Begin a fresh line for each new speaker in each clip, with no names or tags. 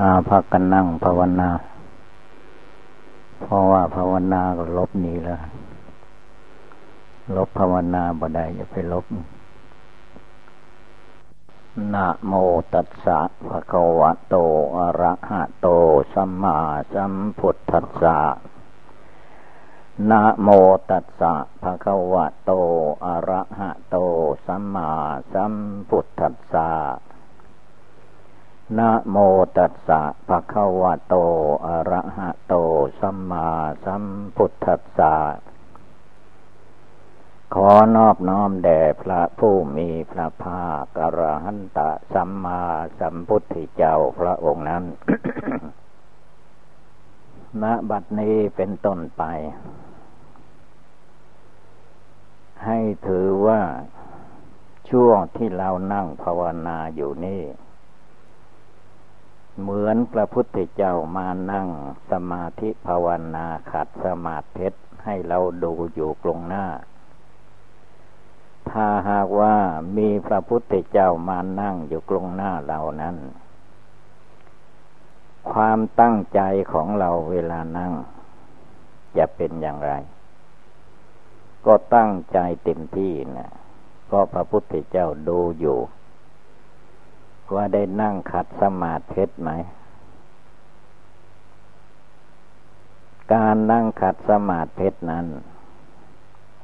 อาพักกันนั่งภาวนา เพราะว่าภาวนาก็ลบหนีแล้ว ลบภาวนาบ่ได้จะไปลบนะโมตัสสะภะคะวะโต อะระหะโต สัมมาสัมพุทธัสสะนะโมตัสสะภะคะวะโต อะระหะโต สัมมาสัมพุทธัสสะ นะโมตัสสะภะคะวะโต อะระหะโต สัมมาสัมพุทธัสสะ ขอนอบน้อมแด่พระผู้มีพระภาคอรหันตะสัมมาสัมพุทธเจ้าพระองค์นั้น ณ บัดนี้เป็นต้นไป ให้ถือว่าช่วงที่เรานั่งภาวนาอยู่นี่ เหมือนพระพุทธเจ้ามานั่งสมาธิภาวนาขัดสมาธิให้เราดูอยู่ตรงหน้า ถ้าหากว่ามีพระพุทธเจ้ามานั่งอยู่ตรงหน้าเรานั้น ความตั้งใจของเราเวลานั่ง จะเป็นอย่างไร ก็ตั้งใจเต็มที่นะก็พระพุทธเจ้าดูอยู่ ว่าได้นั่งขัดสมาธิไหม การนั่งขัดสมาธินั้น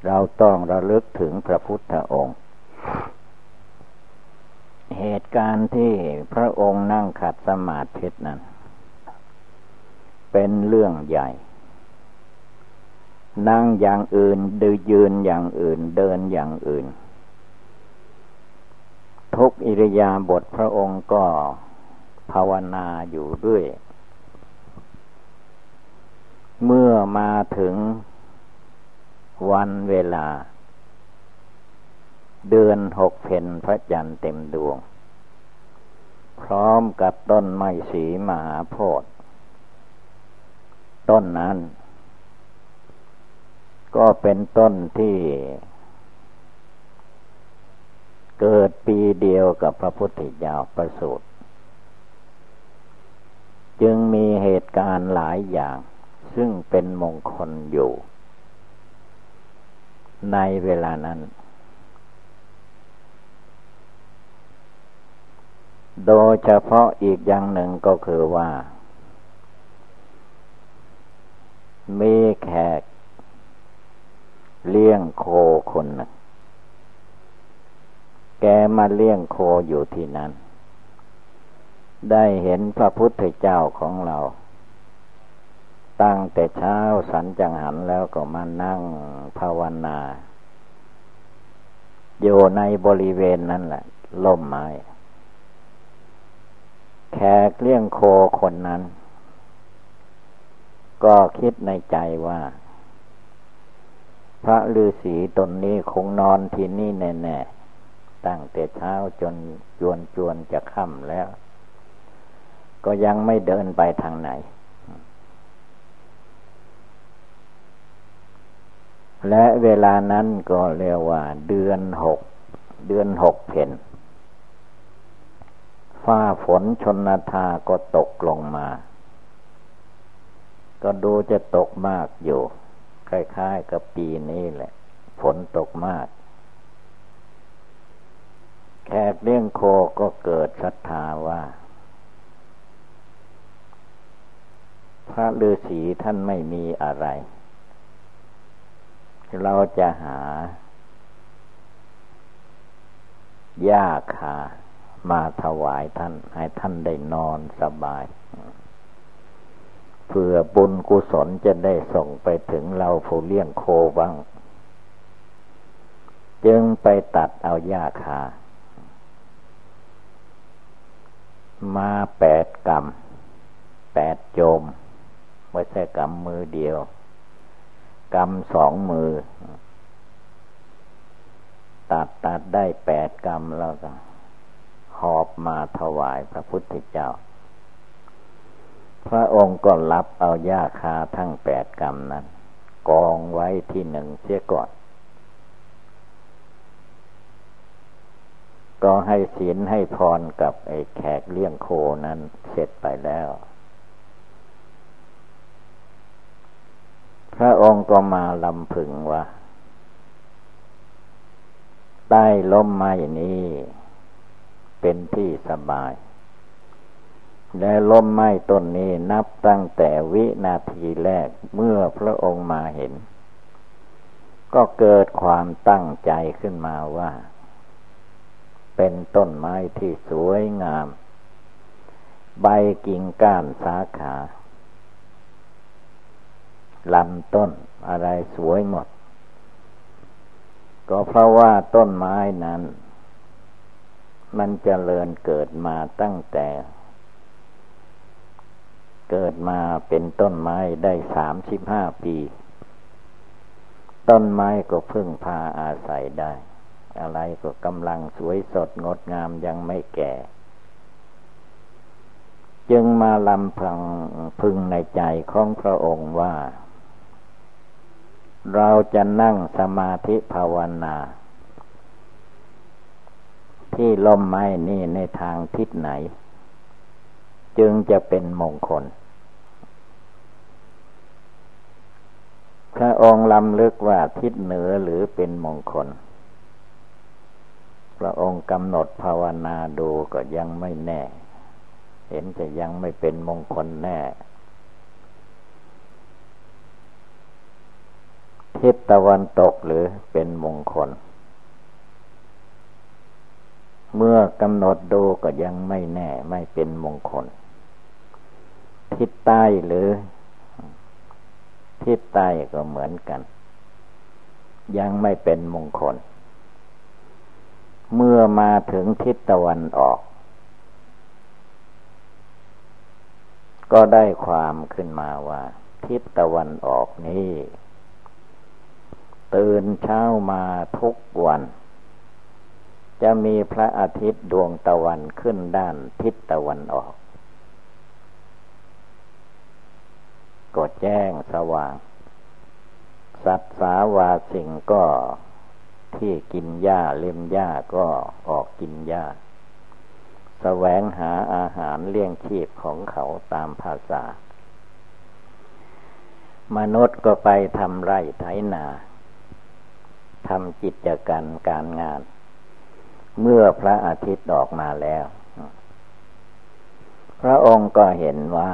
เราต้องระลึกถึงพระพุทธองค์ เหตุการณ์ที่พระองค์นั่งขัดสมาธินั้น เป็นเรื่องใหญ่ นั่งอย่างอื่นดืยืนอย่างอื่นเดินอย่างอื่น ทุกอิริยาบถพระองค์ก็ภาวนาอยู่เรื่อยเมื่อมาถึงวันเวลา เดือนหกเพนพระจันทร์เต็มดวง พร้อมกับต้นไม้สีมหาโพธิ์ต้นนั้น ก็เป็นต้นที่ เกิดปีเดียวกับพระพุทธเจ้าประสูติจึงมีเหตุการณ์หลายอย่าง ซึ่งเป็นมงคลอยู่ ในเวลานั้น โดยเฉพาะอีกอย่างหนึ่งก็คือว่า มีแขก เลี้ยงโคคนหนึ่ง แกมาเลี้ยงโคอยู่ที่นั้น ได้เห็นพระพุทธเจ้าของเรา ตั้งแต่เช้าสันจังหันแล้วก็มานั่งภาวนาอยู่ในบริเวณนั้นแหละล่มไม้ แขกเลี้ยงโคคนนั้น ก็คิดในใจว่า พระฤาษีตนนี้คงนอนที่นี่แน่ๆ ตั้งแต่เช้าจนจวนจวนจะค่ำแล้ว ก็ยังไม่เดินไปทางไหน และเวลานั้นก็เรียกว่า เดือนหก เดือนหกเพนฟ้าฝนชนนาทาก็ตกลงมา ก็ดูจะตกมากอยู่ คล้ายๆกับปีนี้แหละ ฝนตกมาก แขกเลี้ยงโคก็เกิดศรัทธาว่า พระฤาษีท่านไม่มีอะไร เราจะหาหญ้าคามาถวายท่าน ให้ท่านได้นอนสบาย เพื่อบุญกุศลจะได้ส่งไปถึงเราผู้เลี้ยงโคบ้าง จึงไปตัดเอาหญ้าคา มาแปดกรรมแปดโจมไม่ใช่กรรมมือเดียว กรรมสองมือ ตัดตัดได้แปดกรรมแล้วก็หอบมาถวายพระพุทธเจ้า พระองค์ก็รับเอายาคาทั้งแปดกรรมนั้น กองไว้ที่หนึ่งเสียก่อน ก็ให้ศีลให้พรกับไอ้แขกเลี้ยงโคนั้นเสร็จไปแล้ว พระองค์ก็มาลำพึงว่า ใต้ล้มไม้นี้ เป็นที่สบาย และล้มไม้ต้นนี้นับตั้งแต่วินาทีแรกเมื่อพระองค์มาเห็น ก็เกิดความตั้งใจขึ้นมาว่า เป็นต้นไม้ที่สวยงาม ใบกิ่งก้านสาขาลำต้นอะไรสวยหมด ก็เพราะว่าต้นไม้นั้น มันจเจริญเกิดมาตั้งแต่ เกิดมาเป็นต้นไม้ได้สามสิบห้าปี ต้นไม้ก็พึ่งพาอาศัยได้ อะไรก็กำลังสวยสดงดงามยังไม่แก่ จึงมาลำพังพึงในใจของพระองค์ว่า เราจะนั่งสมาธิภาวนา ที่ลมไม้นี่ในทางทิศไหน จึงจะเป็นมงคลพระองค์ลำลึกว่าทิศเหนือหรือเป็นมงคล ระองค์กำหนดภาวนาดูก็ยังไม่แน่ เห็นจะยังไม่เป็นมงคลแน่ ทิศตะวันตกหรือเป็นมงคล เมื่อกำหนดดูก็ยังไม่แน่ ไม่เป็นมงคล ทิศใต้หรือ ทิศใต้ก็เหมือนกัน ยังไม่เป็นมงคล เมื่อมาถึงทิศตะวันออก ก็ได้ความขึ้นมาว่า ทิศตะวันออกนี้ตื่นเช้ามาทุกวัน จะมีพระอาทิตย์ดวงตะวันขึ้นด้านทิศตะวันออกก็แจ้งสว่าง สัตว์สาวาสิ่งก็ ที่กินหญ้าเล็มหญ้าก็ออกกินหญ้าแสวงหาอาหารเลี้ยงชีพของเขาตามภาษา มนุษย์ก็ไปทำไร่ไถนาทำจิจการการงาน เมื่อพระอาทิตย์ออกมาแล้ว พระองค์ก็เห็นว่า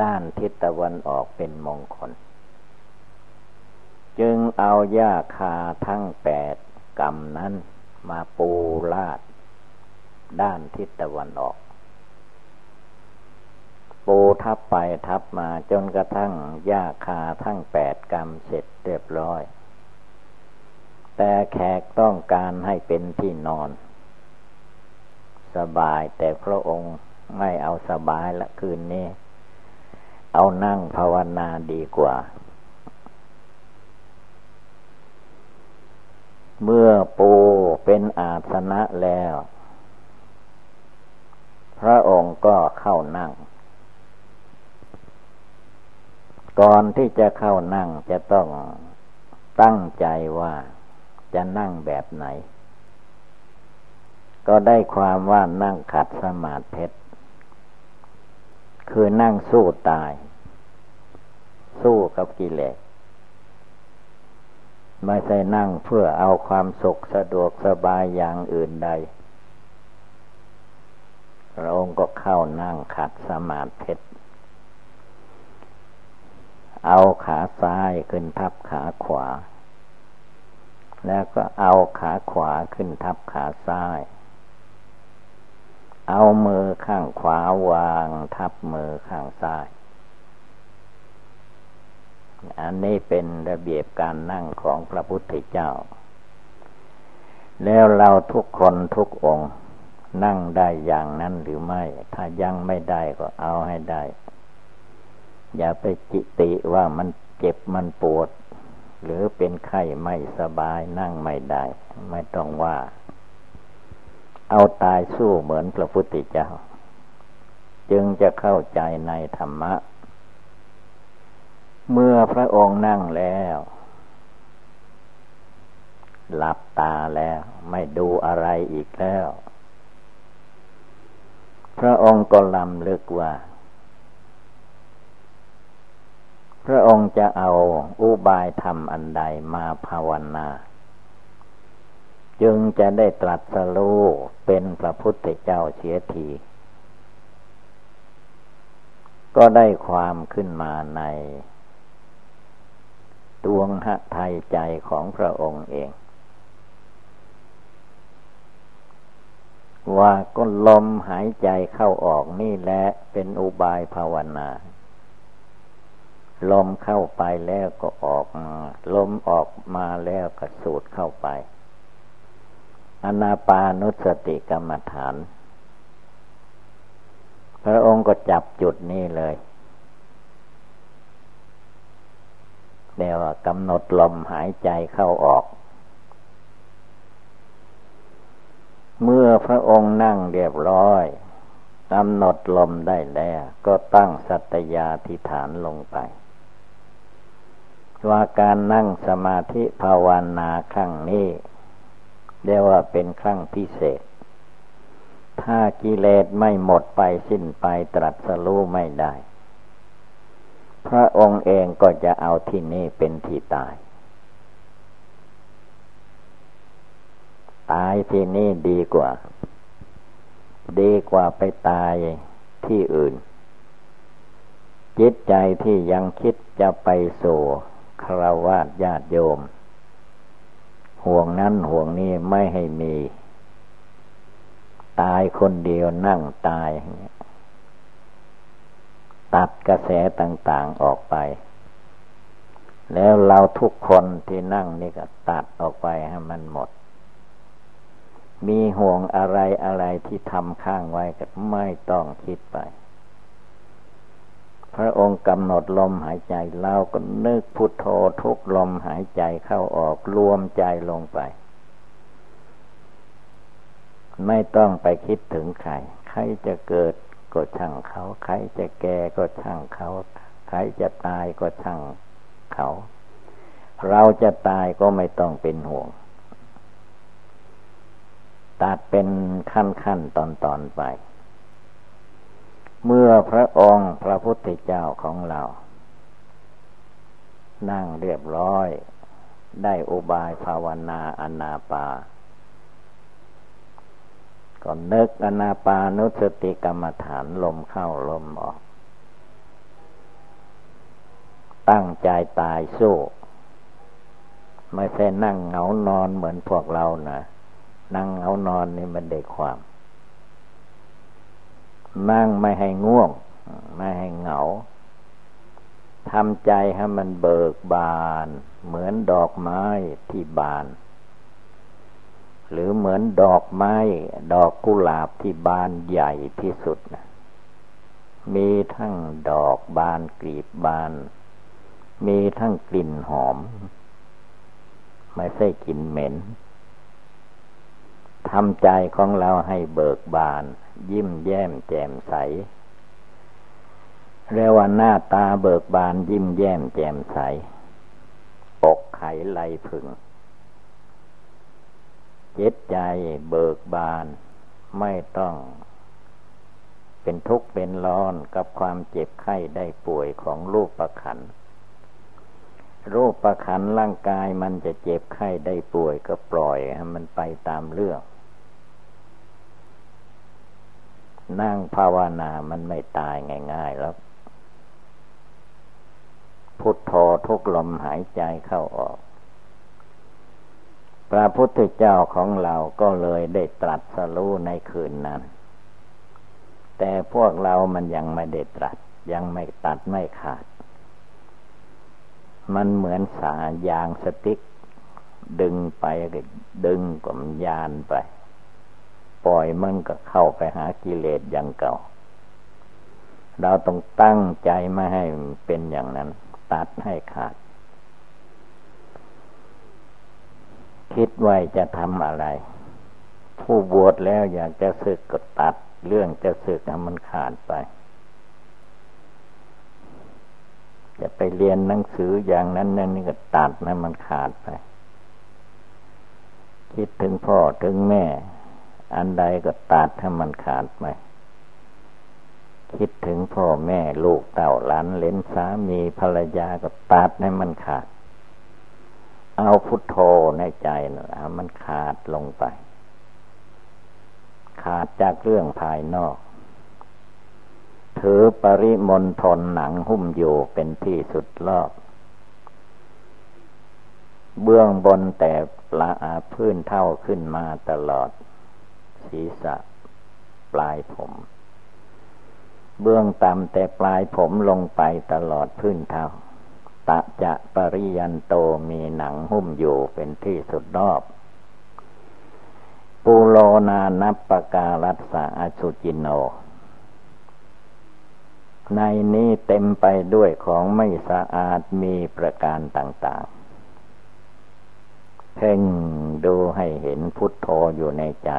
ด้านทิศตะวันออกเป็นมงคล จึงเอาหญ้าคาทั้งแปดกำนั้นมาปูลาด ด้านทิศตะวันออก ปูทับไปทับมาจนกระทั่งหญ้าคาทั้งแปดกำเสร็จเรียบร้อย แต่แขกต้องการให้เป็นที่นอน สบายแต่พระองค์ไม่เอาสบายละคืนนี้ เอานั่งภาวนาดีกว่า เมื่อปูเป็นอาสนะแล้ว พระองค์ก็เข้านั่ง ก่อนที่จะเข้านั่งจะต้องตั้งใจว่าจะนั่งแบบไหน ก็ได้ความว่านั่งขัดสมาธิคือนั่งสู้ตาย สู้กับกิเลส ไม่ใช่นั่งเพื่อเอาความสุขสะดวกสบายอย่างอื่นใดพระองค์ก็เข้านั่งขัดสมาธิเอาขาซ้ายขึ้นทับขาขวา แล้วก็เอาขาขวาขึ้นทับขาซ้าย เอามือข้างขวาวางทับมือข้างซ้าย อันนี้เป็นระเบียบการนั่งของพระพุทธเจ้า แล้วเราทุกคนทุกองค์นั่งได้อย่างนั้นหรือไม่ ถ้ายังไม่ได้ก็เอาให้ได้ อย่าไปจิติว่ามันเจ็บมันปวด หรือเป็นไข้ไม่สบายนั่งไม่ได้ ไม่ต้องว่า เอาตายสู้เหมือนพระพุทธเจ้า จึงจะเข้าใจในธรรมะ เมื่อพระองค์นั่งแล้ว หลับตาแล้ว ไม่ดูอะไรอีกแล้ว พระองค์ก็ลำลึกว่า พระองค์จะเอาอุบายธรรมอันใดมาภาวนา จึงจะได้ตรัสรู้เป็นพระพุทธเจ้าเสียทีก็ได้ความขึ้นมาใน ดวงหะไทยใจของพระองค์เอง ว่าก็ลมหายใจเข้าออกนี่แหละเป็นอุบายภาวนา ลมเข้าไปแล้วก็ออกมา ลมออกมาแล้วก็สูดเข้าไป อนาปานุสติกรรมฐาน พระองค์ก็จับจุดนี้เลย เรียกว่ากำหนดลมหายใจเข้าออก เมื่อพระองค์นั่งเรียบร้อยกำหนดลมได้แล้ว ก็ตั้งสัตยาธิฐานลงไป ว่าการนั่งสมาธิภาวนาครั้งนี้เรียกว่าเป็นครั้งพิเศษ ถ้ากิเลสไม่หมดไปสิ้นไปตรัสรู้ไม่ได้ พระองค์เองก็จะเอาที่นี่เป็นที่ตาย ตายที่นี่ดีกว่า ดีกว่าไปตายที่อื่น จิตใจที่ยังคิดจะไปสู่คราวาสญาติโยม ห่วงนั้นห่วงนี้ไม่ให้มี ตายคนเดียวนั่งตาย ตัดกระแสต่างๆออกไป แล้วเราทุกคนที่นั่งนี่ก็ตัดออกไปให้มันหมด มีห่วงอะไรอะไรที่ทำข้างไว้ก็ไม่ต้องคิดไป พระองค์กำหนดลมหายใจเราก็นึกพุทโธทุกลมหายใจเข้าออกรวมใจลงไป ไม่ต้องไปคิดถึงใคร ใครจะเกิด ก็ช่างเขา ใครจะแก่ก็ช่างเขา ใครจะตายก็ช่างเขา เราจะตายก็ไม่ต้องเป็นห่วง ตัดเป็นขั้นขั้นตอนตอนไป เมื่อพระองค์พระพุทธเจ้าของเรา นั่งเรียบร้อย ได้อุบายภาวนาอนาปา ก็นึกอนาปานุสติกรรมฐานลมเข้าลมออก ตั้งใจตายสู้ ไม่ใช่นั่งเหงานอนเหมือนพวกเรานะนั่งเหงานอนนี่มันเด็กความ นั่งไม่ให้ง่วง ไม่ให้เหงาทำใจให้มันเบิกบาน เหมือนดอกไม้ที่บาน หรือเหมือนดอกไม้ ดอกกุหลาบที่บานใหญ่ที่สุดนะมีทั้งดอกบานกลีบบาน มีทั้งกลิ่นหอม ไม่ใช่กลิ่นเหม็นทำใจของเราให้เบิกบาน ยิ้มแย้มแจ่มใสเรียกว่าหน้าตาเบิกบานยิ้มแย้มแจ่มใสอกไขไหลพึง จิตใจเบิกบาน ไม่ต้อง เป็นทุกข์เป็นร้อนกับความเจ็บไข้ได้ป่วยของรูปประขันรูปประขันร่างกายมันจะเจ็บไข้ได้ป่วยก็ปล่อยให้มันไปตามเรื่อง นั่งภาวนามันไม่ตายง่าย ๆ แล้ว พุทโธทุกลมหายใจเข้าออก พระพุทธเจ้าของเราก็เลยได้ตรัสรู้ในคืนนั้น แต่พวกเรามันยังไม่ได้ตรัส ยังไม่ตัดไม่ขาด มันเหมือนสายางสติ๊ก ดึงไปดึงกมยานไป ปล่อยมันก็เข้าไปหากิเลสอย่างเก่า เราต้องตั้งใจไม่ให้เป็นอย่างนั้น ตัดให้ขาด คิดไว้จะทำอะไร ผู้บวชแล้วอยากจะสึกก็ตัด เรื่องจะสึกมันขาดไป จะไปเรียนหนังสืออย่างนั้นนั่นนี่ก็ตัดให้มันขาดไป คิดถึงพ่อถึงแม่ อันใดก็ตัดให้มันขาดไปคิดถึงพ่อแม่ลูกเต่าหลานเลนสามีภรรยาก็ตัดให้มันขาด เอาพุทโธในใจนะมันขาดลงไป ขาดจากเรื่องภายนอก ถือปริมณฑลหนังหุ้มอยู่เป็นที่สุดรอบเบื้องบนแต่ละอาพื้นเท่าขึ้นมาตลอด ศีรษะปลายผม เบื้องต่ำแต่ปลายผมลงไปตลอดพื้นเท่า ตะจะปริยันโตมีหนังหุ้มอยู่เป็นที่สุดรอบ ปูโลนานับปการัสสะอสุจิโน ในนี้เต็มไปด้วยของไม่สะอาดมีประการต่าง ๆ เพ่งดูให้เห็นพุทโธอยู่ในใจ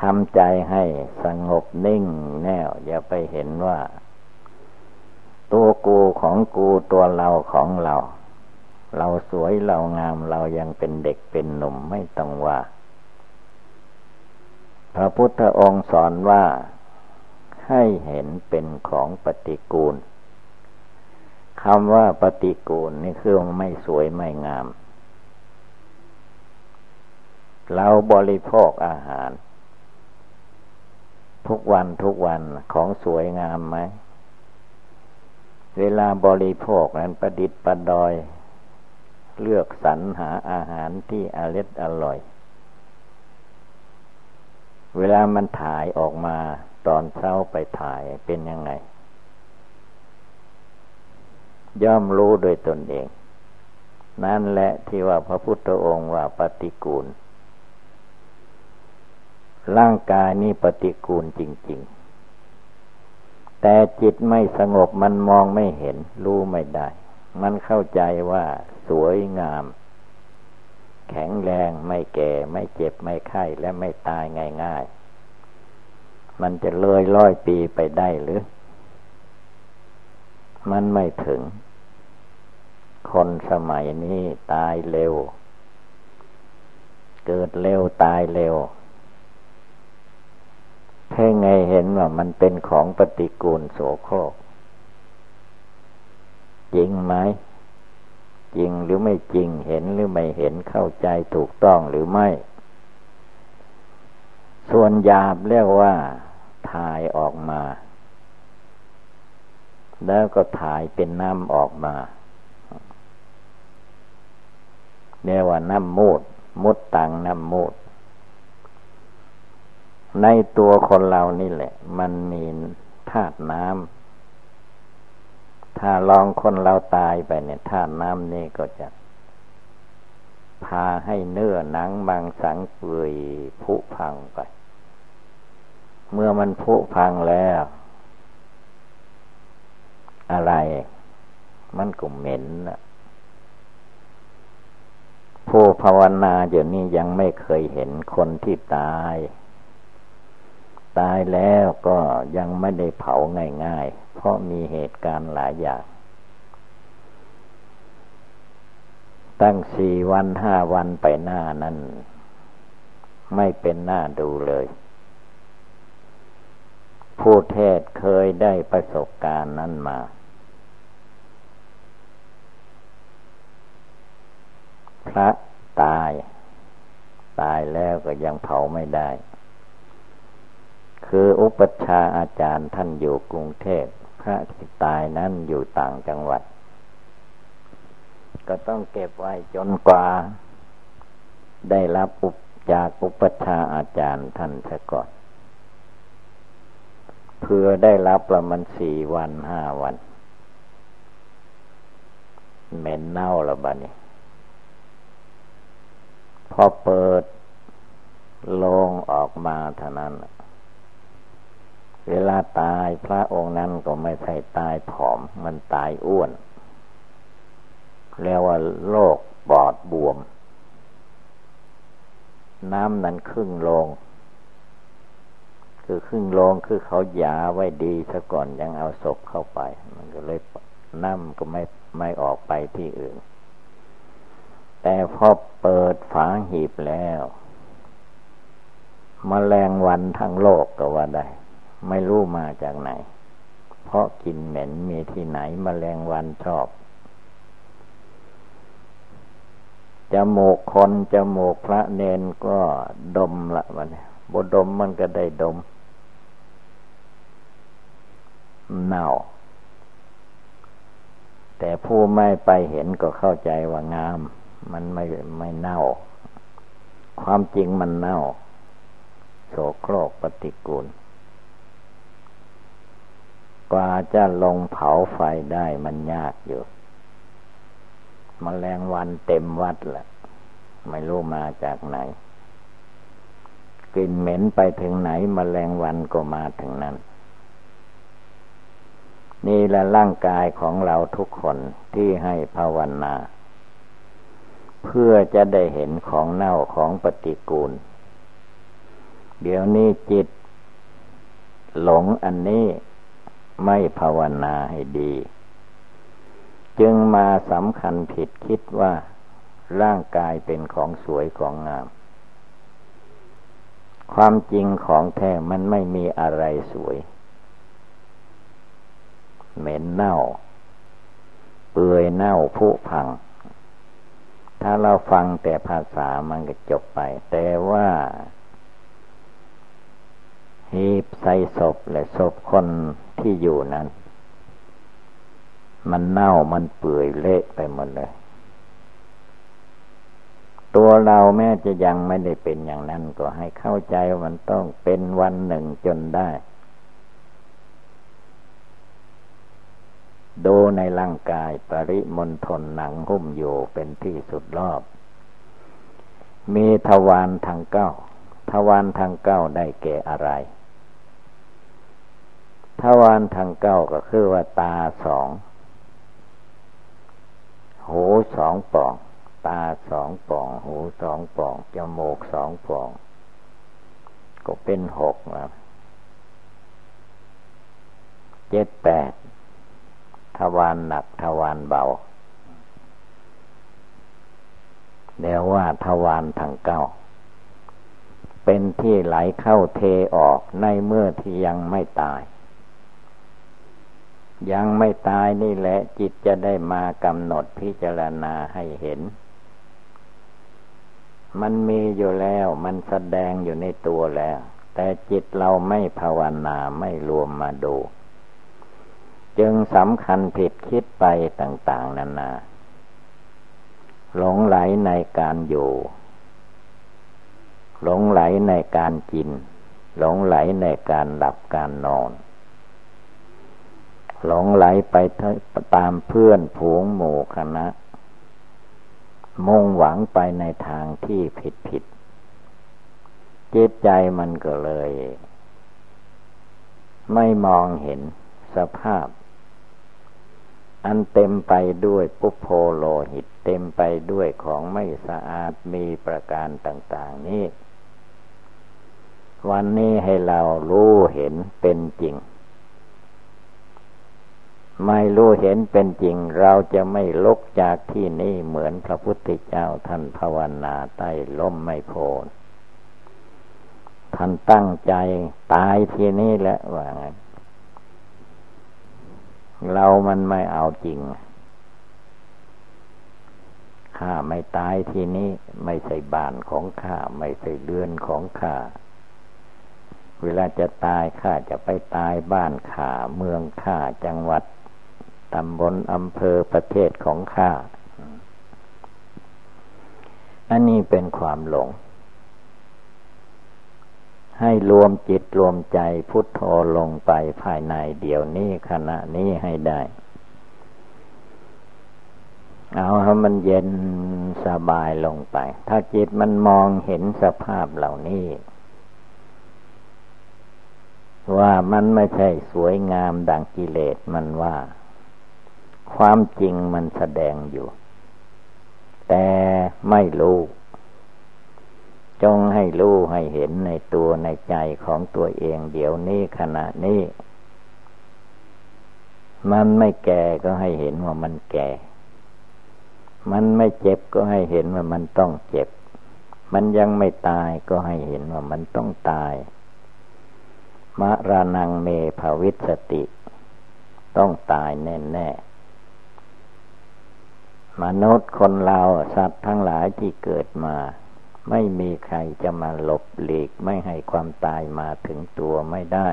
ทำใจให้สงบนิ่งแน่วอย่าไปเห็นว่า ตัวกูของกูตัวเราของเรา เราสวยเรางามเรายังเป็นเด็กเป็นหนุ่มไม่ต้องว่า พระพุทธองค์สอนว่า ให้เห็นเป็นของปฏิกูลคำว่าปฏิกูลนี่คือไม่สวยไม่งาม เราบริโภคอาหาร ทุกวันทุกวันของสวยงามไหม เวลาบริโภคนั้นประดิษฐ์ประดอย เลือกสรรหาอาหารที่อร่อยอร่อย เวลามันถ่ายออกมาตอนเช้าไปถ่ายเป็นยังไง ย่อมรู้โดยตนเอง นั่นแหละที่ว่าพระพุทธองค์ว่าปฏิกูล ร่างกายนี้ปฏิกูลจริง ๆ แต่จิตไม่สงบมันมองไม่เห็น รู้ไม่ได้ มันเข้าใจว่าสวยงาม แข็งแรงไม่แก่ไม่เจ็บไม่ไข้และไม่ตายง่ายๆ มันจะเลยร้อยปีไปได้หรือ มันไม่ถึง คนสมัยนี้ตายเร็ว เกิดเร็วตายเร็ว เพ่ไงเห็นว่ามันเป็นของปฏิกูลโสโครก จริงไหม จริงหรือไม่จริงเห็นหรือไม่เห็นเข้าใจถูกต้องหรือไม่ ส่วนหยาบเรียกว่าถ่ายออกมา แล้วก็ถ่ายเป็นน้ำออกมาเรียกว่าน้ำมูดมุดตังน้ำมูด ในตัวคนเรานี่แหละ มันมีธาตุน้ำถ้าลองคนเราตายไปเนี่ยธาตุน้ำนี่ก็จะพาให้เนื้อหนังบางสังเปื่อยผุพังไป เมื่อมันผุพังแล้ว อะไร มันก็เหม็นนะผู้ภาวนาเดี๋ยวนี้ยังไม่เคยเห็นคนที่ตาย ตายแล้วก็ยังไม่ได้เผาง่ายๆ เพราะมีเหตุการณ์หลายอย่าง ตั้งสี่วันห้าวันไปหน้านั้น ไม่เป็นหน้าดูเลย ผู้เทศเคยได้ประสบการณ์นั้นมาพระตาย ตายแล้วก็ยังเผาไม่ได้ คืออุปชาอาจารย์ท่านอยู่กรุงเทพพระที่ตายนั้นอยู่ต่างจังหวัด ก็ต้องเก็บไว้จนกว่า ได้รับอุปจากอุปชาอาจารย์ท่านซะก่อนเพื่อได้รับประมาณสี่วันห้าวันเหม็นเน่าละบ้านี้พอเปิดลงออกมาเท่านั้น เวลาตายพระองค์นั้นก็ไม่ใช่ตายผอม มันตายอ้วน เรียกว่าโรคบอดบวม น้ำนั้นครึ่งลง คือครึ่งลงคือเขาหยาไว้ดีซะก่อนยังเอาศพเข้าไป มันก็เลยน้ำก็ไม่ไม่ออกไปที่อื่น แต่พอเปิดฝาหีบแล้วมแมลงวันทั้งโลกก็ว่าได้ ไม่รู้มาจากไหน เพราะกินเหม็นมีที่ไหนมแมลงวันชอบจมูกคนจมูกพระเนนก็ดมละมันบดมมันก็ได้ดมเน่า แต่ผู้ไม่ไปเห็นก็เข้าใจว่างาม มันไม่ไม่เน่า ความจริงมันเน่า โสโครกปฏิกูล กว่าจะลงเผาไฟได้มันยากอยู่มแมลงวันเต็มวัดแหละ ไม่รู้มาจากไหน กลิ่นเหม็นไปถึงไหนมแมลงวันก็มาถึงนั้น นี่แหละร่างกายของเราทุกคนที่ให้ภาวนา เพื่อจะได้เห็นของเน่าของปฏิกูล เดี๋ยวนี้จิต หลงอันนี้ ไม่ภาวนาให้ดี จึงมาสำคัญผิดคิดว่าร่างกายเป็นของสวยของงาม ความจริงของแท้มันไม่มีอะไรสวย เหม็นเน่า เปื่อยเน่าผุพัง ถ้าเราฟังแต่ภาษามันก็จบไป แต่ว่าหีบใส่ศพและศพคน ที่อยู่นั้น มันเน่ามันเปื่อยเละไปหมดเลย ตัวเราแม้จะยังไม่ได้เป็นอย่างนั้น ก็ให้เข้าใจว่ามันต้องเป็นวันหนึ่งจนได้ ดูในร่างกายปริมณฑลหนังหุ้มอยู่เป็นที่สุดรอบ มีทวารทางเก้า ทวารทางเก้าได้แก่อะไร ทวารทางเก้าก็คือว่าตาสอง หูสองปอง ตาสองปอง หูสองปอง จมูกสองปอง ก็เป็นหกนะเจ็ดแปด ทวารหนักทวารเบาเรียกว่าทวารทางเก้า เป็นที่ไหลเข้าเทออกในเมื่อที่ยังไม่ตาย ยังไม่ตายนี่แหละ จิตจะได้มากำหนดพิจารณาให้เห็น มันมีอยู่แล้วมันแสดงอยู่ในตัวแล้ว แต่จิตเราไม่ภาวนาไม่รวมมาดู จึงสำคัญผิดคิดไปต่าง ๆนานาหลงไหลในการอยู่ หลงไหลในการกิน หลงไหลในการหลับการนอน หลงไหลไปตามเพื่อนผูงหมู่คณะ มุ่งหวังไปในทางที่ผิดผิดจิตใจมันก็เลย ไม่มองเห็นสภาพ อันเต็มไปด้วยปุโพโลหิต เต็มไปด้วยของไม่สะอาดมีประการต่าง ๆ นี้วันนี้ให้เรารู้เห็นเป็นจริง ไม่รู้เห็นเป็นจริง เราจะไม่ลุกจากที่นี่เหมือนพระพุทธเจ้าท่านภาวนาใต้ล้มไม่โพนท่านตั้งใจตายที่นี่แหละว่าไงเรามันไม่เอาจริงข้าไม่ตายที่นี้ไม่ใช่บ้านของข้าไม่ใช่เรือนของข้าเวลาจะตายข้าจะไปตายบ้านข้าเมืองข้าจังหวัด ตำบลอำเภอประเทศของข้า อันนี้เป็นความหลง ให้รวมจิตรวมใจพุทโธลงไปภายในเดี๋ยวนี้ขณะนี้ให้ได้ เอาให้มันเย็นสบายลงไป ถ้าจิตมันมองเห็นสภาพเหล่านี้ว่ามันไม่ใช่สวยงามดังกิเลสมันว่า ความจริงมันแสดงอยู่ แต่ไม่รู้ จงให้รู้ให้เห็นในตัวในใจของตัวเองเดี๋ยวนี้ขณะนี้ มันไม่แก่ก็ให้เห็นว่ามันแก่ มันไม่เจ็บก็ให้เห็นว่ามันต้องเจ็บ มันยังไม่ตายก็ให้เห็นว่ามันต้องตาย มะรานังเมภวิสติ ต้องตายแน่แน่ มนุษย์คนเราสัตว์ทั้งหลายที่เกิดมา ไม่มีใครจะมาหลบหลีกไม่ให้ความตายมาถึงตัวไม่ได้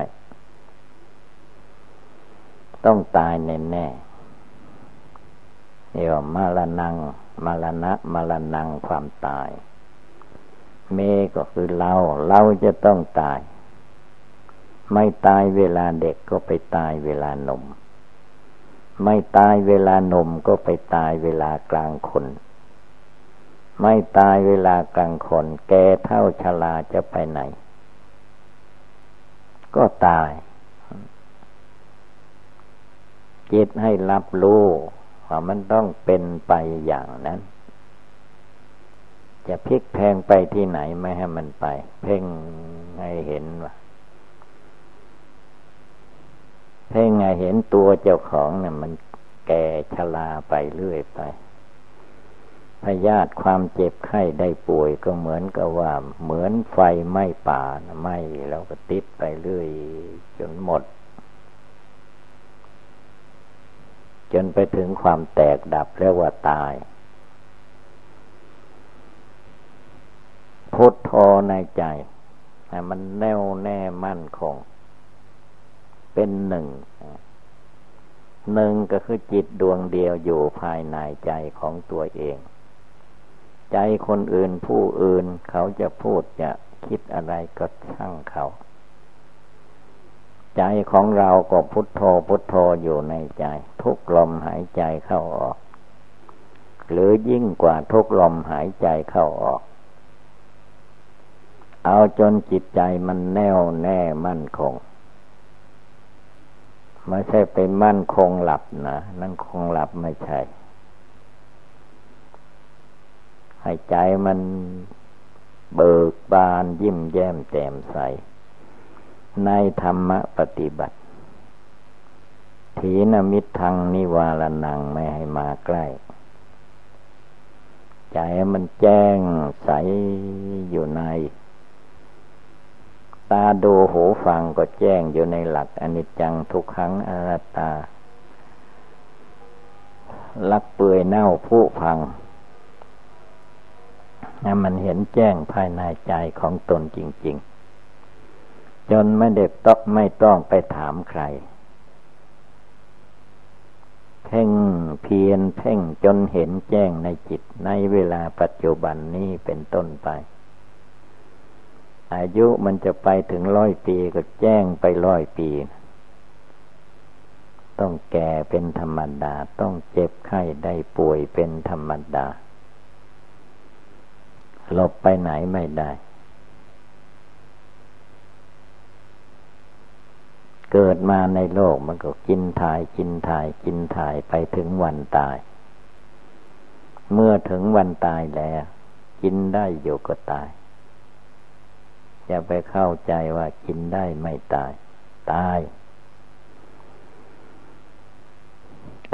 ต้องตายแน่แน่นี่ว่ามาลนังมาลณะมาลนังความตาย เมก็คือเราเราจะต้องตาย ไม่ตายเวลาเด็กก็ไปตายเวลาหนุ่ม ไม่ตายเวลาหนุ่มก็ไปตายเวลากลางคน ไม่ตายเวลากลางคน แกเท่าชลาจะไปไหน ก็ตายจิตให้รับรู้ว่ามันต้องเป็นไปอย่างนั้น จะพลิกแพงไปที่ไหนไม่ให้มันไป เพ่งให้เห็นว่า เพ่งให้เห็นตัวเจ้าของเนี่ยมันแก่ชราไปเรื่อยไปพยาธิความเจ็บไข้ได้ป่วยก็เหมือนกับว่า เหมือนไฟไหม้ป่าไหม้แล้วก็ติดไปเรื่อยจนหมด จนไปถึงความแตกดับเรียกว่าตาย พุทโธในใจ มันแน่วแน่มั่นคง เป็นหนึ่งหนึ่งก็คือจิตดวงเดียวอยู่ภายในใจของตัวเอง ใจคนอื่นผู้อื่นเขาจะพูดจะคิดอะไรก็ช่างเขา ใจของเราก็พุทโธพุทโธอยู่ในใจ ทุกลมหายใจเข้าออก หรือยิ่งกว่าทุกลมหายใจเข้าออก เอาจนจิตใจมันแน่วแน่มั่นคง ไม่ใช่ไปมั่นคงหลับนะนั่นคงหลับไม่ใช่ ให้ใจมันเบิกบานยิ้มแย้มแจ่มใส ในธรรมปฏิบัติ ถีนมิตรทางนิวารนังไม่ให้มาใกล้ ใจมันแจ้งใสอยู่ใน ตาดูหูฟังก็แจ้งอยู่ในหลักอนิจจังทุกครั้งอนัตตา ลักเปื่อยเน่าผู้พังนั่นมันเห็นแจ้งภายในใจของตนจริง ๆ จนไม่ได้ต้องไม่ต้องไปถามใคร เพ่งเพียนเพ่งจนเห็นแจ้งในจิตในเวลาปัจจุบันนี้เป็นต้นไป อายุมันจะไปถึงร้อยปีก็แจ้งไปร้อยปี ต้องแก่เป็นธรรมดา ต้องเจ็บไข้ได้ป่วยเป็นธรรมดาหลบไปไหนไม่ได้ เกิดมาในโลกมันก็กินถ่าย กินถ่าย กินถ่ายไปถึงวันตาย เมื่อถึงวันตายแล้ว กินได้อยู่ก็ตาย อย่าไปเข้าใจว่ากินได้ไม่ตาย ตาย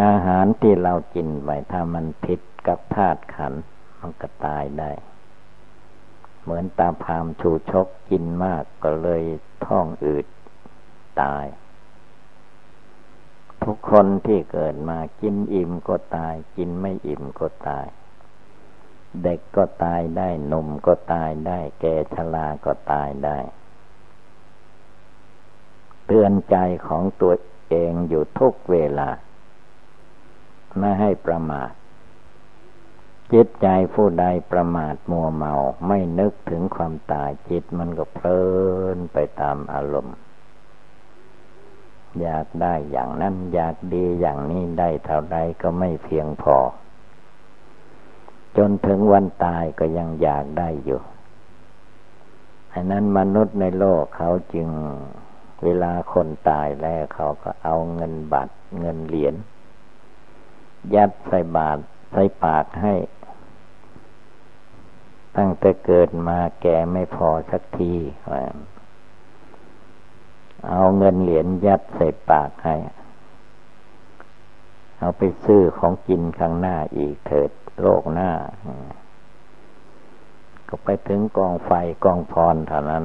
อาหารที่เรากินไปถ้ามันผิดกับธาตุขัน มันก็ตายได้ เหมือนตาพามชูชกกินมากก็เลยท้องอืดตาย ทุกคนที่เกิดมากินอิ่มก็ตาย กินไม่อิ่มก็ตาย เด็กก็ตายได้หนุ่มก็ตายได้ แก่ชราก็ตายได้ เตือนใจของตัวเองอยู่ทุกเวลา ไม่ให้ประมาทจิตใจผู้ใดประมาทมัวเมาไม่นึกถึงความตายจิตมันก็เพลินไปตามอารมณ์ อยากได้อย่างนั้น อยากดีอย่างนี้ได้เท่าไรก็ไม่เพียงพอ จนถึงวันตายก็ยังอยากได้อยู่อันนั้นมนุษย์ในโลกเขาจึงเวลาคนตายแล้วเขาก็เอาเงินบัตรเงินเหรียญยัดใส่บาตรใส่ปากให้ ตั้งแต่เกิดมาแก่ไม่พอสักทีเอาเงินเหรียญยัดใส่ปากให้ เอาไปซื้อของกินข้างหน้าอีกเถิด โลกหน้าก็ไปถึงกองไฟกองพรเท่านั้น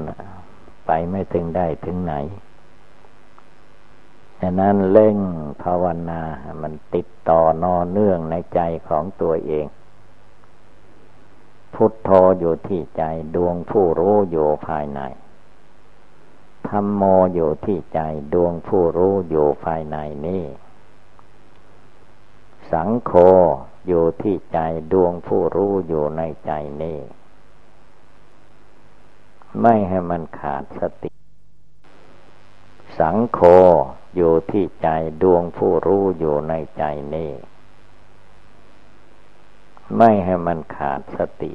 ไปไม่ถึงได้ถึงไหนฉะนั้นเล่งภาวนา มันติดต่อนอเนื่องในใจของตัวเอง พุทโธอยู่ที่ใจดวงผู้รู้อยู่ภายในธรรมโมอยู่ที่ใจดวงผู้รู้อยู่ภายในนี้ สังโฆอยู่ที่ใจดวงผู้รู้อยู่ในใจนี้ ไม่ให้มันขาดสติ สังโฆอยู่ที่ใจดวงผู้รู้อยู่ในใจนี้ ไม่ให้มันขาดสติ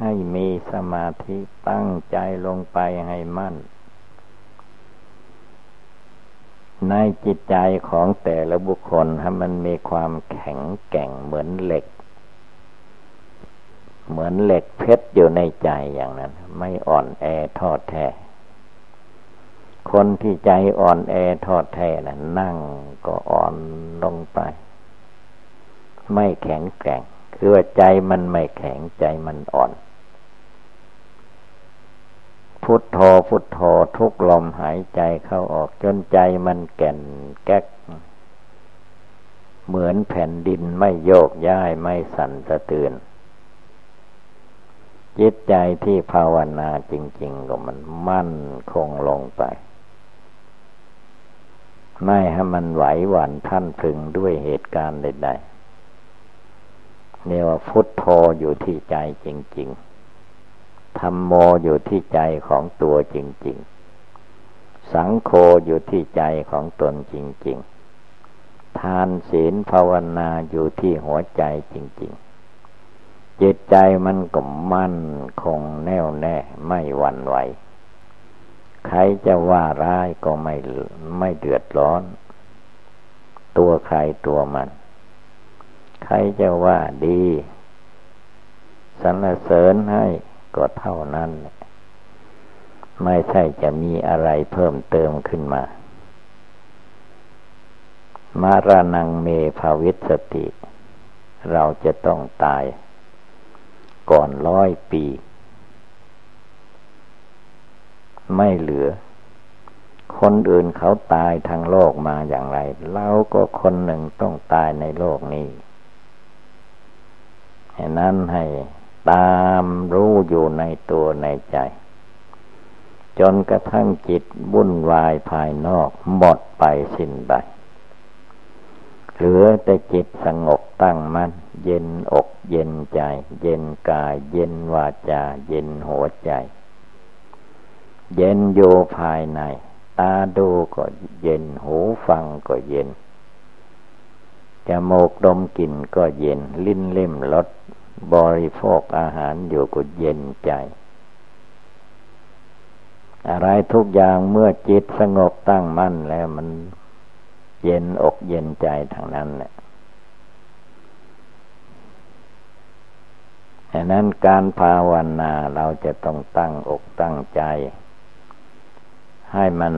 ให้มีสมาธิตั้งใจลงไปให้มั่น ในจิตใจของแต่ละบุคคลให้มันมีความแข็งแกร่งเหมือนเหล็ก เหมือนเหล็กเพชรอยู่ในใจอย่างนั้น ไม่อ่อนแอทอดแท้ คนที่ใจอ่อนแอทอดแท้นะนั่งก็อ่อนลงไป ไม่แข็งแกร่ง คือว่าใจมันไม่แข็งใจมันอ่อน พุทโธพุทโธทุกลมหายใจเข้าออกจนใจมันแก่นแก๊ก เหมือนแผ่นดินไม่โยกย้ายไม่สั่นสะเทือนจิตใจที่ภาวนาจริง ๆ ก็มันมั่นคงลงไป ไม่ให้มันไหวหวั่นท่านพึงด้วยเหตุการณ์ใดๆเนี่ยว่าพุทโธอยู่ที่ใจจริง ๆ ธรรมโมอยู่ที่ใจของตัวจริง ๆ สังโฆอยู่ที่ใจของตนจริง ๆ ทานศีลภาวนาอยู่ที่หัวใจจริง ๆ จิตใจมันก็มั่นคงแน่วแน่ไม่หวั่นไหว ใครจะว่าร้ายก็ไม่ไม่เดือดร้อน ตัวใครตัวมัน ใครจะว่าดีสรรเสริญให้ ก็เท่านั้น ไม่ใช่จะมีอะไรเพิ่มเติมขึ้นมา มารานังเมภาวิสติ เราจะต้องตาย ก่อนร้อยปี ไม่เหลือ คนอื่นเขาตายทางโลกมาอย่างไร เราก็คนหนึ่งต้องตายในโลกนี้นั้นให้ ตามรู้อยู่ในตัวในใจ จนกระทั่งจิตวุ่นวายภายนอกหมดไปสิ้นไป เหลือแต่จิตสงบตั้งมัน่นเย็นอกเย็นใจ เย็นกาย เย็นวาจา เย็นหัวใจ เย็นโยภายใน ตาดูก็เย็นหูฟังก็เย็นจมูกดมกลิ่นก็เย็นลิ้นเล่มรส บริโภคอาหารอยู่ก็เย็นใจ อะไรทุกอย่างเมื่อจิตสงบตั้งมั่นแล้วมันเย็นอกเย็นใจทางนั้นแหละดังนั้นการภาวนาเราจะต้องตั้งอกตั้งใจ ให้มัน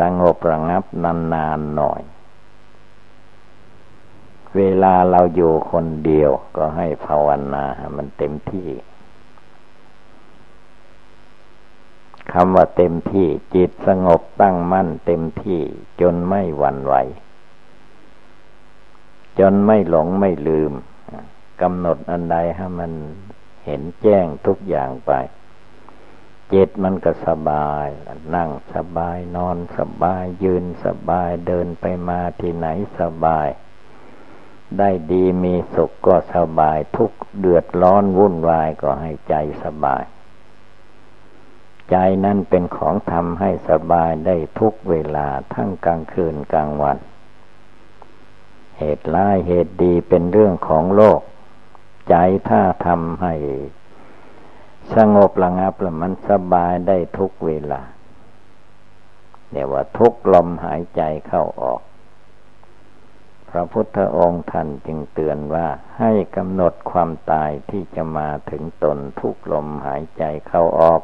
สงบระงับนานๆหน่อย เวลาเราอยู่คนเดียวก็ให้ภาวนามันเต็มที่คำว่าเต็มที่จิตสงบตั้งมั่นเต็มที่จนไม่หวั่นไหว จนไม่หลงไม่ลืมกำหนดอันใดให้มันเห็นแจ้งทุกอย่างไป จิตมันก็สบาย นั่งสบายนอนสบายยืนสบายเดินไปมาที่ไหนสบาย ได้ดีมีสุขก็สบาย ทุกเดือดร้อนวุ่นวายก็ให้ใจสบาย ใจนั้นเป็นของทำให้สบายได้ทุกเวลาทั้งกลางคืนกลางวัน เหตุร้ายเหตุดีเป็นเรื่องของโลก ใจถ้าทำให้ สงบระงับแล้วมันสบายได้ทุกเวลาเนี่ยว่าทุกลมหายใจเข้าออก พระพุทธองค์ท่านจึงเตือนว่าให้กำหนดความตายที่จะมาถึงตนทุกลมหายใจเข้าออก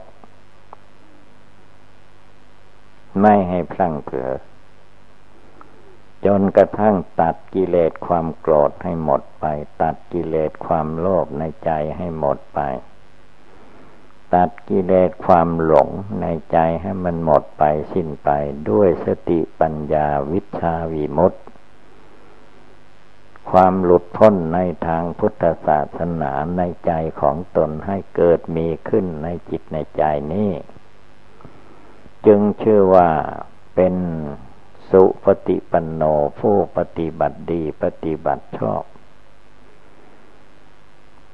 ไม่ให้พลั้งเผลอจจนกระทั่งตัดกิเลสความโกรธให้หมดไป ตัดกิเลสความโลภในใจให้หมดไป ตัดกิเลสความหลงในใจให้มันหมดไปสิ้นไปด้วยสติปัญญาวิชาวิมุตติ ความหลุดพ้นในทางพุทธศาสนาในใจของตนให้เกิดมีขึ้นในจิตในใจนี้ จึงชื่อว่าเป็นสุปฏิปันโนผู้ปฏิบัติดีปฏิบัติชอบ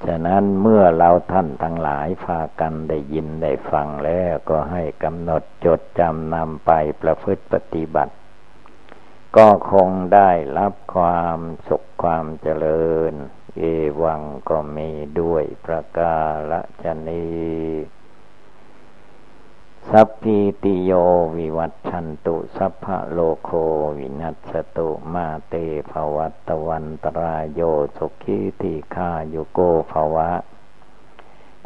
ฉะนั้นเมื่อเราท่านทั้งหลายพากันได้ยินได้ฟังแล้วก็ให้กำหนดจดจำนำไปประพฤติปฏิบัติ ก็คงได้รับความสุขความเจริญ เอวังก็มีด้วยประกาละชนีสัพพิติโยวิวัตชันตุ สัพพะโลโควินัสตุมาเตภวัตวันตรายโยสุขีติคาโยโกภวะ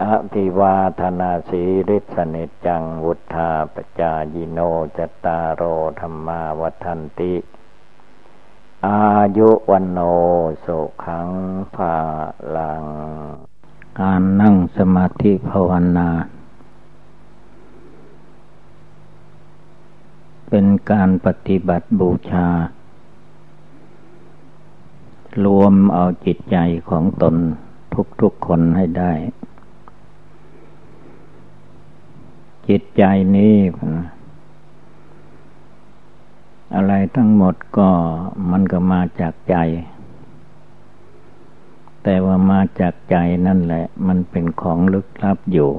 อภิวาธนาสีริสนิจัง วุธาปจายิโนจตารโอธรรมาวัันติ อายุวันโนสุขังภาลัง การนั่งสมาธิภาวนา เป็นการปฏิบัติบูชา รวมเอาจิตใจของตนทุกๆคนให้ได้ จิตใจนี้ อะไรทั้งหมดก็มันก็มาจากใจ แต่ว่ามาจากใจนั่นแหละ มันเป็นของลึกลับอยู่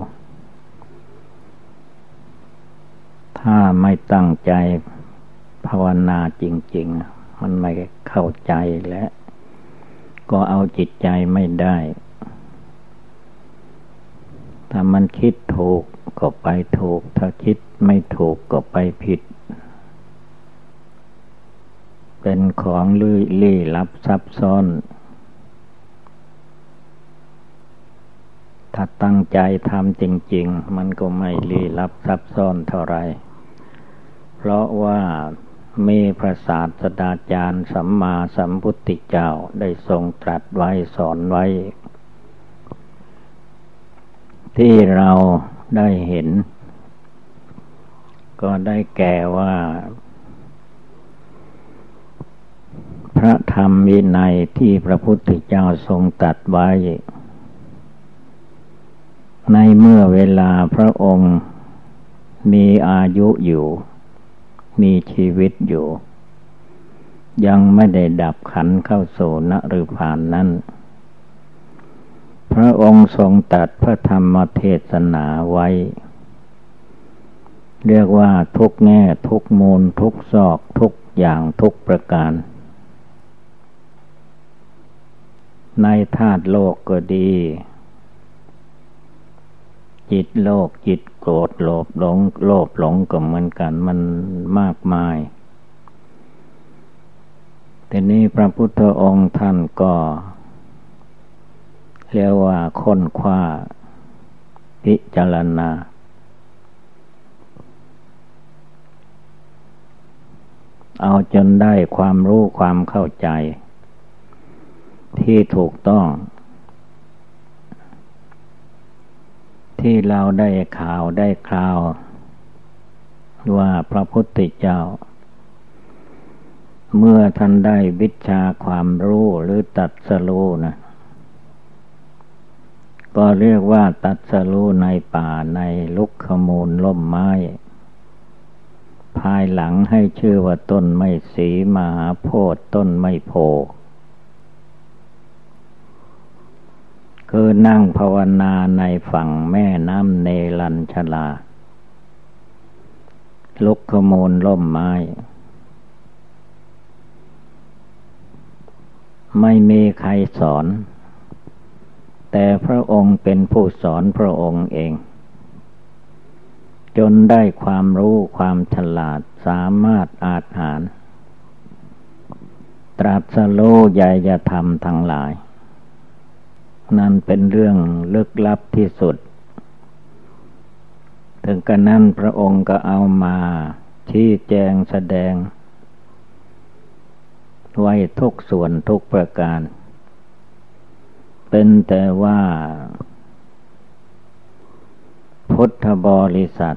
ถ้าไม่ตั้งใจภาวนาจริง ๆ มันไม่เข้าใจและ ก็เอาจิตใจไม่ได้ ถ้ามันคิดถูกก็ไปถูก ถ้าคิดไม่ถูกก็ไปผิด เป็นของลื่ลี้ลับซับซ้อน ถ้าตั้งใจทำจริง ๆ มันก็ไม่ลี้ลับซับซ้อนเท่าไร เพราะว่ามีพระศาสดาจารย์สัมมาสัมพุทธเจ้าได้ทรงตรัสไว้สอนไว้ ที่เราได้เห็น ก็ได้แก่ว่า พระธรรมวินัยที่พระพุทธเจ้าทรงตัดไว้ ในเมื่อเวลาพระองค์มีอายุอยู่ มีชีวิตอยู่ ยังไม่ได้ดับขันเข้าสู่นฤพานนั้น พระองค์ทรงตัดพระธรรมเทศนาไว้ เรียกว่าทุกแง่ทุกมูลทุกซอกทุกอย่างทุกประการ ในธาตุโลกก็ดี จิตโลกจิตโกรธโลภหลงโลภหลงก็เหมือนกันมันมากมายแต่นี้พระพุทธองค์ท่านก็เรียกว่าค้นคว้าพิจารณา เอาจนได้ความรู้ความเข้าใจ ที่ถูกต้อง ที่เราได้ข่าวได้คราว ว่าพระพุทธเจ้า เมื่อท่านได้วิชาความรู้หรือตัดสรู้นะก็เรียกว่าตัดสรู้ในป่าในลุกขมูลล่มไม้ ภายหลังให้ชื่อว่าต้นไม่สีมหาโพธิ์ต้นไม่โพ คือนั่งภาวนาในฝั่งแม่น้ำเนลันชลา ลุกขโมลล่มไม้ ไม่มีใครสอน แต่พระองค์เป็นผู้สอนพระองค์เอง จนได้ความรู้ความฉลาดสามารถอาจหาร ตรัสโลใหญ่ยธรรมทั้งหลาย นั่นเป็นเรื่องลึกลับที่สุด ถึงกระนั้นพระองค์ก็เอามาชี้แจงแสดง ไว้ทุกส่วนทุกประการ เป็นแต่ว่า พุทธบริษัท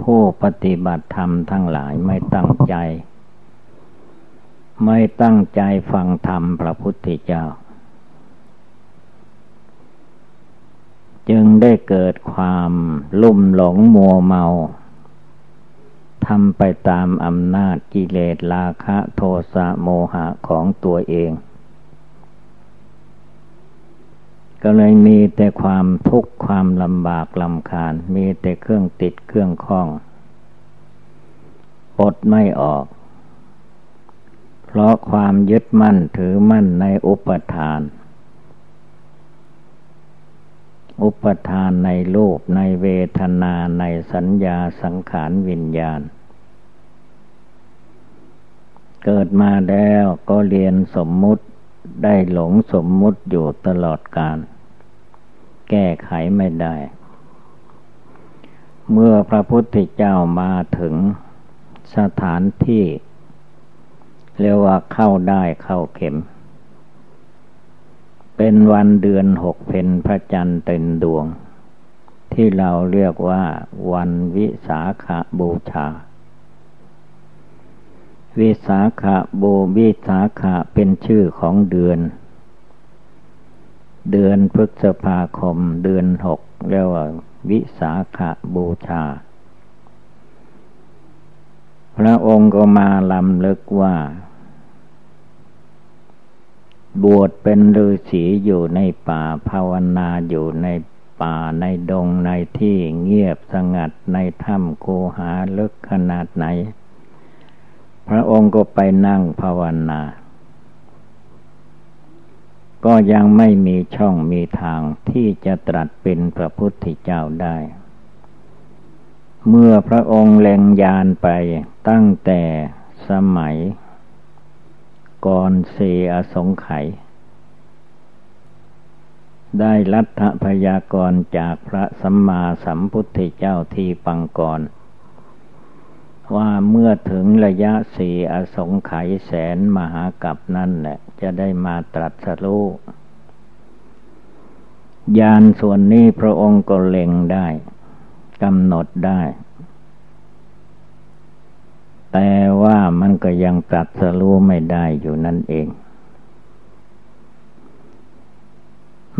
ผู้ปฏิบัติธรรมทั้งหลายไม่ตั้งใจ ไม่ตั้งใจฟังธรรมพระพุทธเจ้า จึงได้เกิดความลุ่มหลงมัวเมาทำไปตามอำนาจกิเลสราคะโทสะโมหะของตัวเอง ก็เลยมีแต่ความทุกข์ความลำบากลำคาญ มีแต่เครื่องติดเครื่องคล้องอดไม่ออก เพราะความยึดมั่นถือมั่นในอุปทาน อุปทานในรูปในเวทนาในสัญญาสังขารวิญญาณ เกิดมาแล้วก็เรียนสมมุติได้หลงสมมุติอยู่ตลอดกาลแก้ไขไม่ได้ เมื่อพระพุทธเจ้ามาถึงสถานที่ เรียกว่าเข้าได้เข้าเข็ม เป็นวันเดือนหกเพนพระจันทร์เต็มดวง ที่เราเรียกว่า วันวิสาขาบูชา วิสาขะโบวิสาขะเป็นชื่อของเดือน เดือนพฤษภาคมเดือนหกเรียกว่า วิสาขบูชา พระองค์ก็มาลำลึกว่า บวชเป็นฤาษีอยู่ในป่าภาวนาอยู่ในป่าในดงในที่เงียบสงัดในถ้ำโคหาลึกขนาดไหน พระองค์ก็ไปนั่งภาวนา ก็ยังไม่มีช่องมีทางที่จะตรัสเป็นพระพุทธเจ้าได้ เมื่อพระองค์แลงยานไปตั้งแต่สมัย ก่อนเสอสงไขยได้รัฐพยากรจากพระสัมมาสัมพุทธเจ้าที่ปังกร ว่าเมื่อถึงระยะสี่อสงไขยแสนมหากับนั่นแหละจะได้มาตรัสรู้ยานส่วนนี้พระองค์ก็เล็งได้กำหนดได้ แต่ว่ามันก็ยังตรัสรู้ไม่ได้อยู่นั่นเอง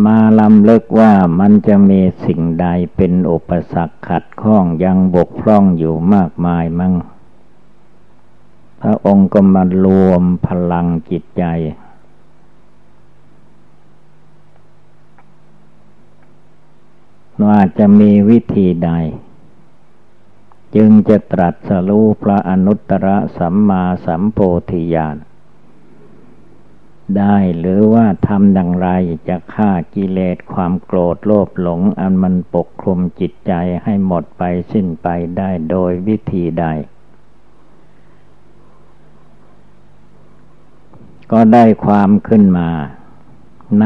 มาลำเลิกว่ามันจะมีสิ่งใดเป็นอุปสรรคขัดข้องยังบกพร่องอยู่มากมายมั่ง พระองค์ก็มารวมพลังจิตใจว่าจะมีวิธีใด จึงจะตรัสรู้พระอนุตตรสัมมาสัมโพธิญาณได้หรือว่าทำอย่างไรจะฆ่ากิเลสความโกรธโลภหลง อันมันปกคลุมจิตใจให้หมดไปสิ้นไปได้โดยวิธีใด ก็ได้ความขึ้นมา ใน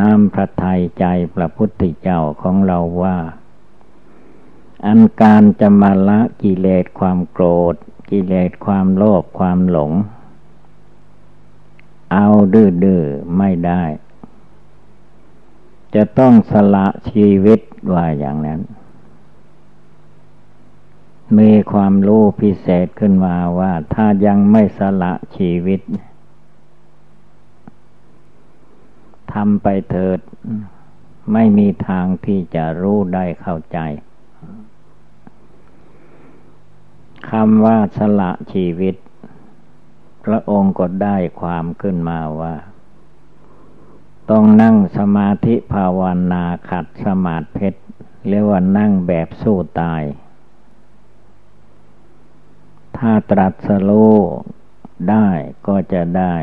นามพระทัยใจพระพุทธเจ้าของเราว่า อันการจะมาละกิเลสความโกรธ กิเลสความโลภความหลง เอาดื้อๆไม่ได้ จะต้องสละชีวิตว่าอย่างนั้น มีความรู้พิเศษขึ้นมาว่าถ้ายังไม่สละชีวิตทำไปเถิด ไม่มีทางที่จะรู้ได้เข้าใจ คำว่าสละชีวิต พระองค์ก็ได้ความขึ้นมาว่า ต้องนั่งสมาธิภาวนาขัดสมาธิเพชรเรียกว่านั่งแบบสู้ตาย ถ้าตรัสรู้ได้ก็จะได้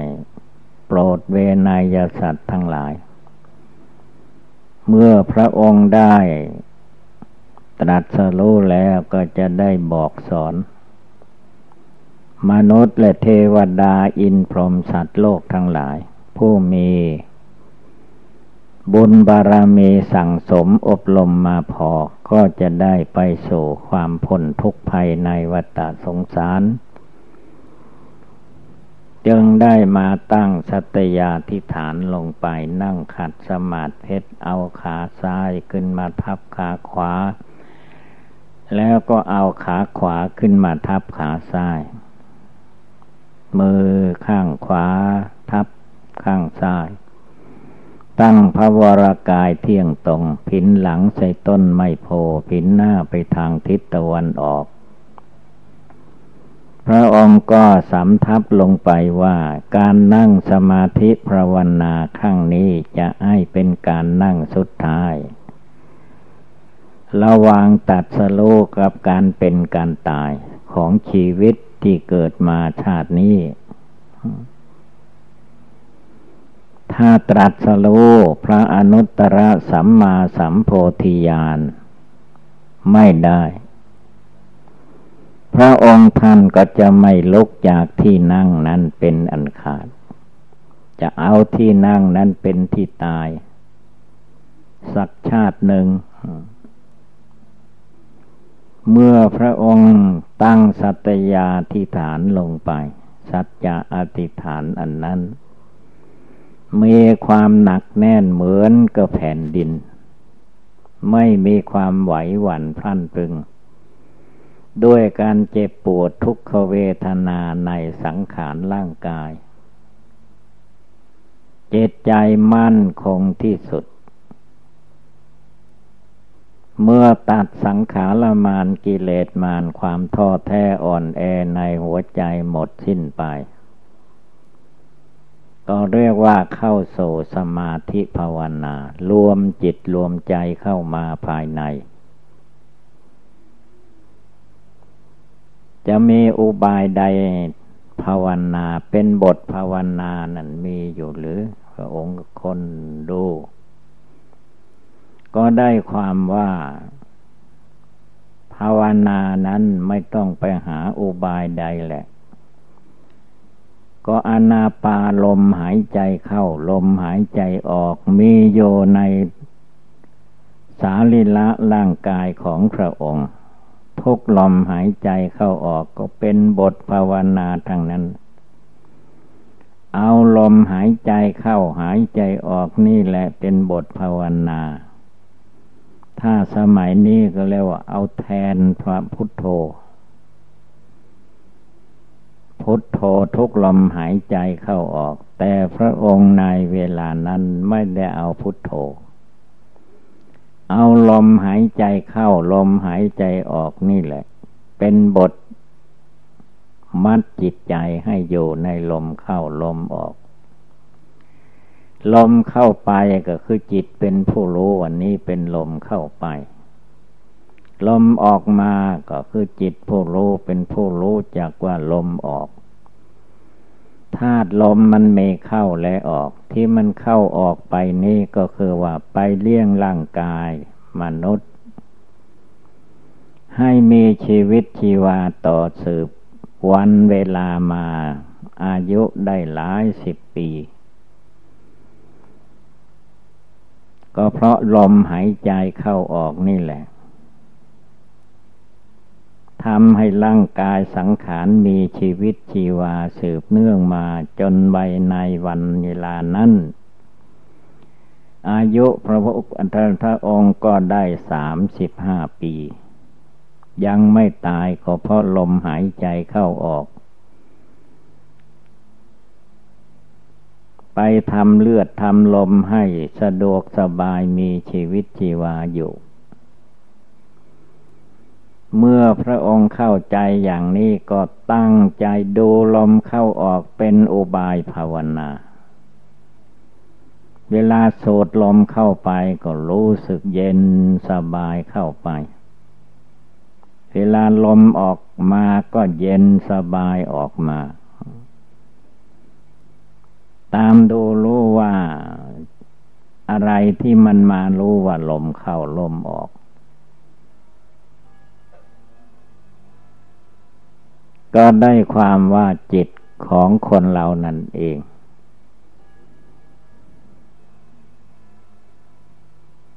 โปรดเวนยสัตว์ทั้งหลาย เมื่อพระองค์ได้ตรัสรู้แล้วก็จะได้บอกสอน มนุษย์และเทวดาอินพรหมสัตว์โลกทั้งหลาย ผู้มี บุญบารมีสั่งสมอบรมมาพอ ก็จะได้ไปสู่ความพ้นทุกข์ภัยในวัฏสงสารจึจึงได้มาตั้งสัตยาธิฐานลงไปนั่งขัดสมาธิเอาขาซ้ายขึ้นมาทับขาขวา แล้วก็เอาขาขวาขึ้นมาทับขาซ้าย มือข้างขวา ทับข้างซ้าย ตั้งพระวรากายเที่ยงตรง ผินหลังใส่ต้นไมโพผินหน้าไปทางทิศตะวันออก พระองค์ก็สำทับลงไปว่า การนั่งสมาธิภาวนาข้างนี้จะให้เป็นการนั่งสุดท้ายระวางตัดสโลกับการเป็นการตายของชีวิต ที่เกิดมาชาตินี้ ถ้าตรัสโลพระอนุตตรสัมมาสัมโพธิญาณไม่ได้ พระองค์ท่านก็จะไม่ลุกจากที่นั่งนั้นเป็นอันขาด จะเอาที่นั่งนั้นเป็นที่ตาย สักชาติหนึ่ง เมื่อพระองค์ตั้งสัตยาธิฐานลงไป สัจจะอธิฐานอันนั้น มีความหนักแน่นเหมือนกับแผ่นดิน ไม่มีความไหวหวั่นพลันพึง ด้วยการเจ็บปวดทุกขเวทนาในสังขารร่างกาย เจตใจมั่นคงที่สุด เมื่อตัดสังขารมานกิเลสมานความท้อแท้อ่อนแอในหัวใจหมดสิ้นไป ก็เรียกว่าเข้าโสสมาธิภาวนา รวมจิตรวมใจเข้ามาภายใน จะมีอุบายใดภาวนาเป็นบทภาวนานั่นมีอยู่หรือพระองค์คนดู ก็ได้ความว่า ภาวนานั้นไม่ต้องไปหาอุบายใดแหละ ก็อนาปาลมหายใจเข้าลมหายใจออกมีโยในสาลิละร่างกายของพระองค์ ทุกลมหายใจเข้าออกก็เป็นบทภาวนาทางนั้น เอาลมหายใจเข้าหายใจออกนี่แหละเป็นบทภาวนา ถ้าสมัยนี้ก็เรียกว่าเอาแทนพระพุทโธ พุทโธทุกลมหายใจเข้าออก แต่พระองค์ในเวลานั้นไม่ได้เอาพุทโธ เอาลมหายใจเข้าลมหายใจออกนี่แหละ เป็นบทมัดจิตใจให้อยู่ในลมเข้าลมออก ลมเข้าไปก็คือจิตเป็นผู้รู้วันนี้เป็นลมเข้าไป ลมออกมาก็คือจิตผู้รู้เป็นผู้รู้จากว่าลมออกธาตุลมมันเมเข้าและออก ที่มันเข้าออกไปนี่ก็คือว่าไปเลี้ยงร่างกาย มนุษย์ ให้มีชีวิตชีวาต่อสืบ วันเวลามา อายุได้หลายสิบปี ก็เพราะลมหายใจเข้าออกนี่แหละทำให้ร่างกายสังขารมีชีวิตชีวาสืบเนื่องมาจนใบในวันเวลานั้น อายุพระพุทธองค์ก็ได้สามสิบห้าปี ยังไม่ตายก็เพราะลมหายใจเข้าออก ไปทำเลือดทำลมให้สะดวกสบายมีชีวิตชีวาอยู่ เมื่อพระองค์เข้าใจอย่างนี้ก็ตั้งใจดูลมเข้าออกเป็นอุบายภาวนา เวลาสูดลมเข้าไปก็รู้สึกเย็นสบายเข้าไป เวลาลมออกมาก็เย็นสบายออกมา ตามดูรู้ว่าอะไรที่มันมารู้ว่าลมเข้าลมออก ก็ได้ความว่าจิตของคนเรานั่นเอง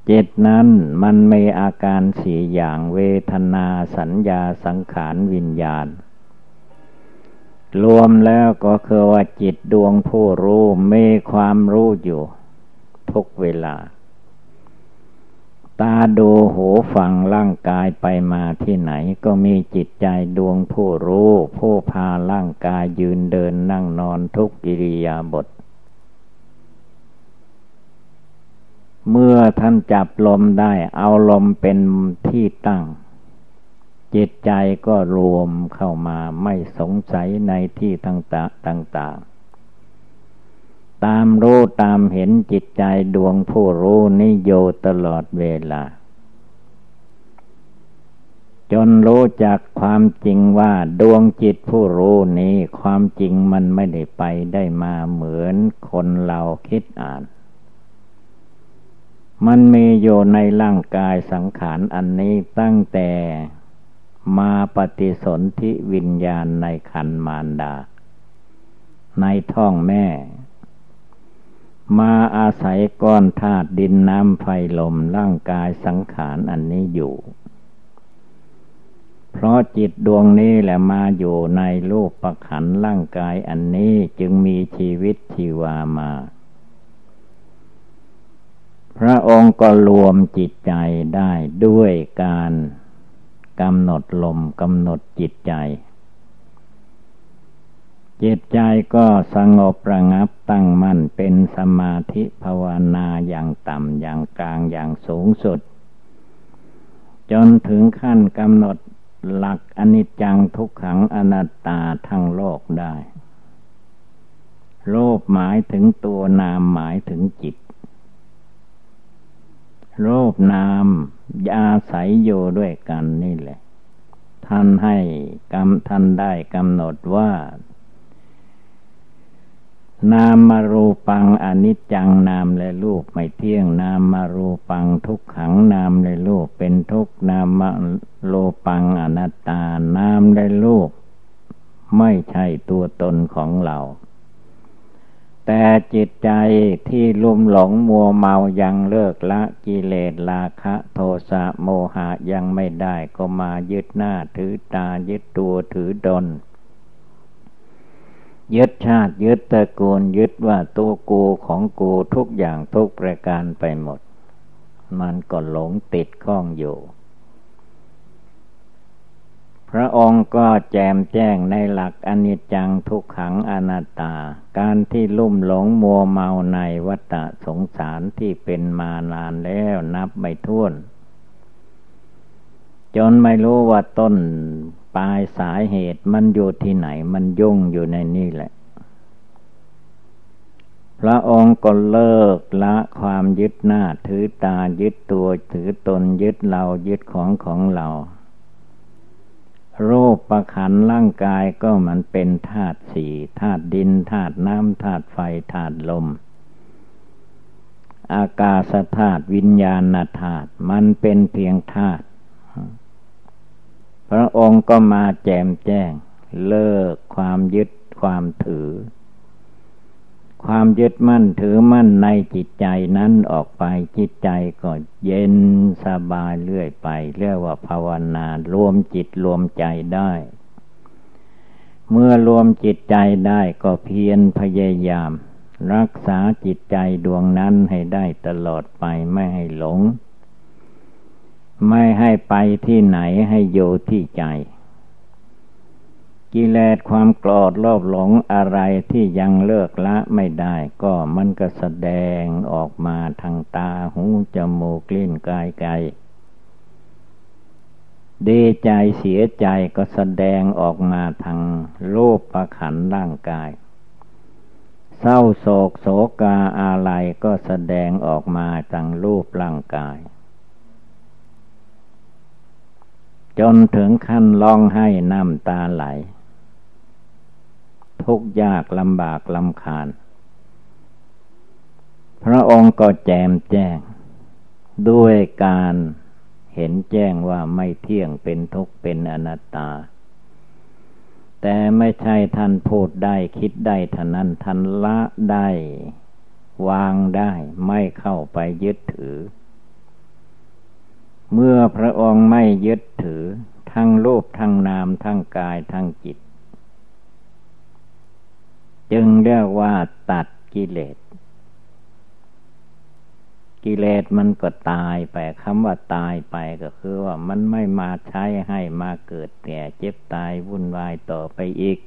จิตนั้นมันมีอาการสี่อย่างเวทนาสัญญาสังขารวิญญาณ รวมแล้วก็คือว่าจิตดวงผู้รู้มีความรู้อยู่ ทุกเวลา ตาดูหูฟังร่างกายไปมาที่ไหนก็มีจิตใจดวงผู้รู้ ผู้พาร่างกายยืนเดินนั่งนอนทุกกิริยาบทเมื่อท่านจับลมได้เอาลมเป็นที่ตั้ง จิตใจก็รวมเข้ามาไม่สงสัยในที่ต่างๆ ตามรู้ตามเห็นจิตใจดวงผู้รู้นี่โยตลอดเวลา จนรู้จักความจริงว่าดวงจิตผู้รู้นี้ความจริงมันไม่ได้ไปได้มาเหมือนคนเราคิดอ่านมันมีอยู่ในร่างกายสังขารอันนี้ตั้งแต่ มาปฏิสนธิวิญญาณในคันมารดา ในท้องแม่ มาอาศัยก้อนธาตุดินน้ำไฟลมร่างกายสังขารอันนี้อยู่ เพราะจิตดวงนี้แหละมาอยู่ในรูปประขันร่างกายอันนี้จึงมีชีวิตชีวามาพระองค์ก็รวมจิตใจได้ด้วยการ กำหนดลมกำหนดจิตใจ จิตใจก็สงบระงับตั้งมั่นเป็นสมาธิภาวนาอย่างต่ำอย่างกลางอย่างสูงสุด จนถึงขั้นกำหนดหลักอนิจจังทุกขังอนัตตาทั้งโลกได้ โลกหมายถึงตัวนามหมายถึงจิต รูปนามอาศัยอยู่ด้วยกันนี่แหละ ท่านให้กำท่านได้กำหนดว่า นามมารูปังอนิจจังนามและรูปไม่เที่ยง นามมารูปังทุกขังนามและรูปเป็นทุกนามมาโลปังอนัตตานามและรูป ไม่ใช่ตัวตนของเรา แต่จิตใจที่ลุ่มหลงมัวเมายังเลิกละกิเลสราคะโทสะโมหะยังไม่ได้ก็มายึดหน้าถือตายึดตัวถือดน ยึดชาติยึดตระกูลยึดว่าตัวกูของกูทุกอย่างทุกประการไปหมด มันก็หลงติดข้องอยู่ พระองค์ก็แจมแจ้งในหลักอนิจจังทุกขังอนัตตา การที่ลุ่มหลงมัวเมาในวัฏสงสารที่เป็นมานานแล้วนับไม่ถ้วน จนไม่รู้ว่าต้นปลายสาเหตุมันอยู่ที่ไหนมันยุ่งอยู่ในนี่แหละ พระองค์ก็เลิกละความยึดหน้าถือตายึดตัวถือตนยึดเรายึดของของเรา รูปประขันร่างกายก็มันเป็นธาตุสี่ธาตุดินธาตุน้ำธาตุไฟธาตุลม อากาศธาตุวิญญาณธาตุมันเป็นเพียงธาตุพระองค์ก็มาแจมแจ้ง เลิกความยึดความถือ ความยึดมั่นถือมั่นในจิตใจนั้นออกไปจิตใจก็เย็นสบายเรื่อยไป เรียกว่าภาวนารวมจิตรวมใจได้ เมื่อรวมจิตใจได้ก็เพียรพยายาม รักษาจิตใจดวงนั้นให้ได้ตลอดไปไม่ให้หลง ไม่ให้ไปที่ไหนให้อยู่ที่ใจ กิเลสความโกรธโลภหลงอะไรที่ยังเลิกละไม่ได้ ก็มันก็แสดงออกมาทางตาหูจมูกลิ้นกายใจดีใจเสียใจก็แสดงออกมาทางรูปประขันร่างกาย เศร้าโศกโศกาอะไรก็แสดงออกมาทางรูปร่างกาย จนถึงขั้นร้องไห้น้ำตาไหล ทุกยากลำบากลำคาญ พระองค์ก็แจมแจ้ง ด้วยการเห็นแจ้งว่าไม่เที่ยงเป็นทุกข์เป็นอนัตตา แต่ไม่ใช่ท่านพูดได้คิดได้ท่านั้นท่านละได้ วางได้ไม่เข้าไปยึดถือ เมื่อพระองค์ไม่ยึดถือ ทั้งรูปทั้งนามทั้งกายทั้งจิต จึงเรียกว่าตัดกิเลส กิเลสมันก็ตายไปคำว่าตายไปก็คือว่ามันไม่มาใช้ให้มาเกิดแก่เจ็บตายวุ่นวายต่อไปอีก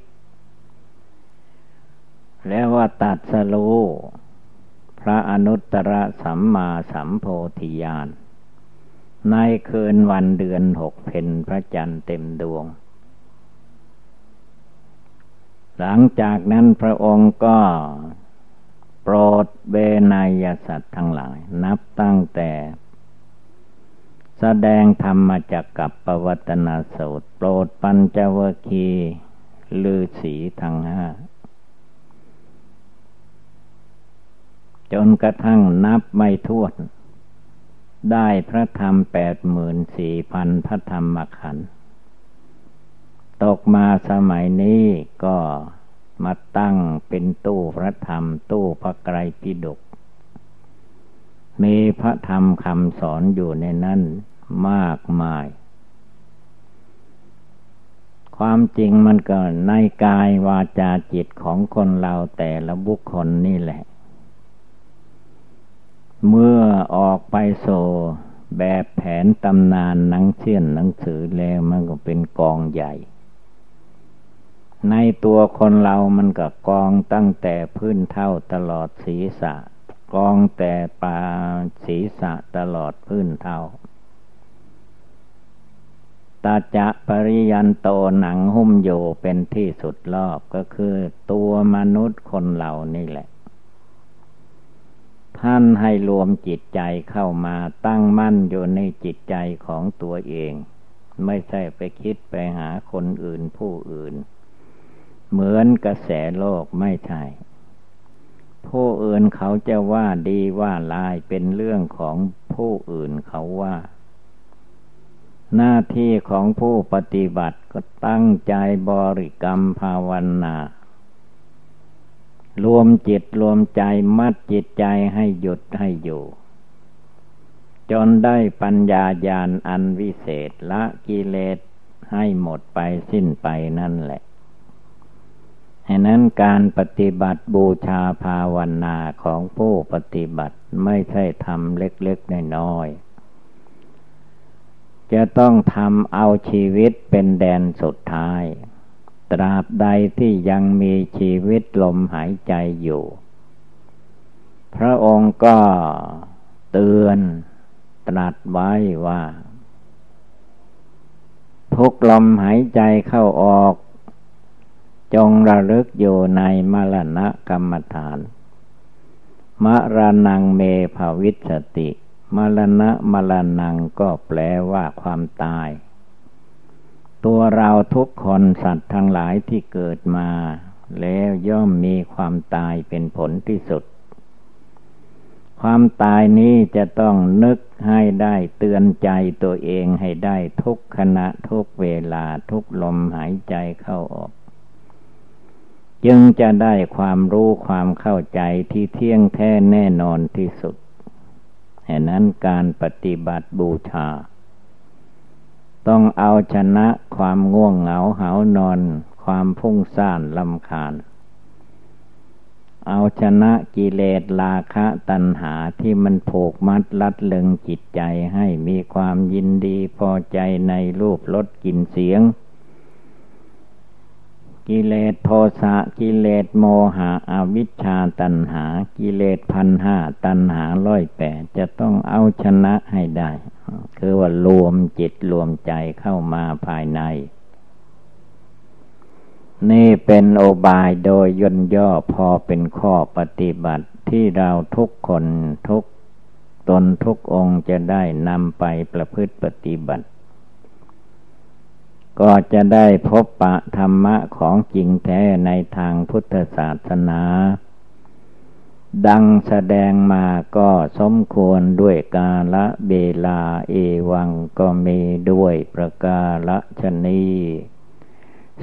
แล้วว่าตัดสรูพระอนุตตรสัมมาสัมโพธิญาณในคืนวันเดือนหกเพนพระจันทร์เต็มดวง หลังจากนั้นพระองค์ก็โปรดเวนยสัตว์ทั้งหลาย นับตั้งแต่ แสดงธรรมจักกับปวัตนาสูตร โปรดปัญจวคีลือสีทั้งห้าจนกระทั่งนับไม่ถ้วน ได้พระธรรมแปดหมื่นสี่พันพระธรรมขันธ์ ตกมาสมัยนี้ก็มาตั้งเป็นตู้พระธรรม ตู้พระไกรปิฎกมีพระธรรมคำสอนอยู่ในนั้นมากมาย ความจริงมันก็ในกายวาจาจิตของคนเราแต่ละบุคคลนี่แหละ เมื่อออกไปโซแบบแผนตำนานหนังเชี่ยนหนังสือแล้วมันก็เป็นกองใหญ่ ในตัวคนเรามันก็กองตั้งแต่พื้นเท่าตลอดศีรษะ กองแต่ปลาศีรษะตลอดพื้นเท่าตาจะปริยันโตหนังหุ้มโยเป็นที่สุดรอบก็คือตัวมนุษย์คนเหล่านี่แหละ ท่านให้รวมจิตใจเข้ามาตั้งมั่นอยู่ในจิตใจของตัวเอง ไม่ใช่ไปคิดไปหาคนอื่นผู้อื่น เหมือนกระแสโลกไม่ใช่ ผู้อื่นเขาจะว่าดีว่าลายเป็นเรื่องของผู้อื่นเขาว่า หน้าที่ของผู้ปฏิบัติก็ตั้งใจบริกรรมภาวนารวมจิตรวมใจมัดจิตใจให้หยุดให้อยู่ จนได้ปัญญาญาณอันวิเศษละกิเลสให้หมดไปสิ้นไปนั่นแหละ ฉะนั้นการปฏิบัติบูชาภาวนาของผู้ปฏิบัติไม่ใช่ทำเล็กๆน้อยๆจะต้องทำเอาชีวิตเป็นแดนสุดท้าย ตราบใดที่ยังมีชีวิตลมหายใจอยู่ พระองค์ก็เตือนตรัสไว้ว่า ทุกลมหายใจเข้าออก จงระลึกอยู่ในมรณะกรรมฐาน มรณังเมภาวิสติ มรณะมรณังก็แปลว่าความตาย ตัวเราทุกคนสัตว์ทั้งหลายที่เกิดมา แล้วย่อมมีความตายเป็นผลที่สุด ความตายนี้จะต้องนึกให้ได้เตือนใจตัวเองให้ได้ทุกขณะทุกเวลาทุกลมหายใจเข้าออก จึงจะได้ความรู้ความเข้าใจที่เที่ยงแท้แน่นอนที่สุดเหตุนั้นการปฏิบัติบูชา ต้องเอาชนะความง่วงเหงาเหานอน ความพุ่งซ่านลำคาญ เอาชนะกิเลสราคะตัณหาที่มันผูกมัดลัดเลึงจิตใจให้มีความยินดีพอใจในรูปรสกลิ่นเสียง กิเลสโทสะกิเลสโมหะอวิชชาตัณหา กิเลสพันห้าตัณหาร้อยแปดจะต้องเอาชนะให้ได้ คือว่ารวมจิตรวมใจเข้ามาภายใน นี่เป็นโอบายโดยย่นย่อพอเป็นข้อปฏิบัติที่เราทุกคนทุกตนทุกองค์จะได้นำไปประพฤติปฏิบัติ ก็จะได้พบปะธรรมะของจริงแท้ในทางพุทธศาสนา ดังแสดงมาก็สมควรด้วยกาละเบลาเอวังก็มีด้วยประกาละชนี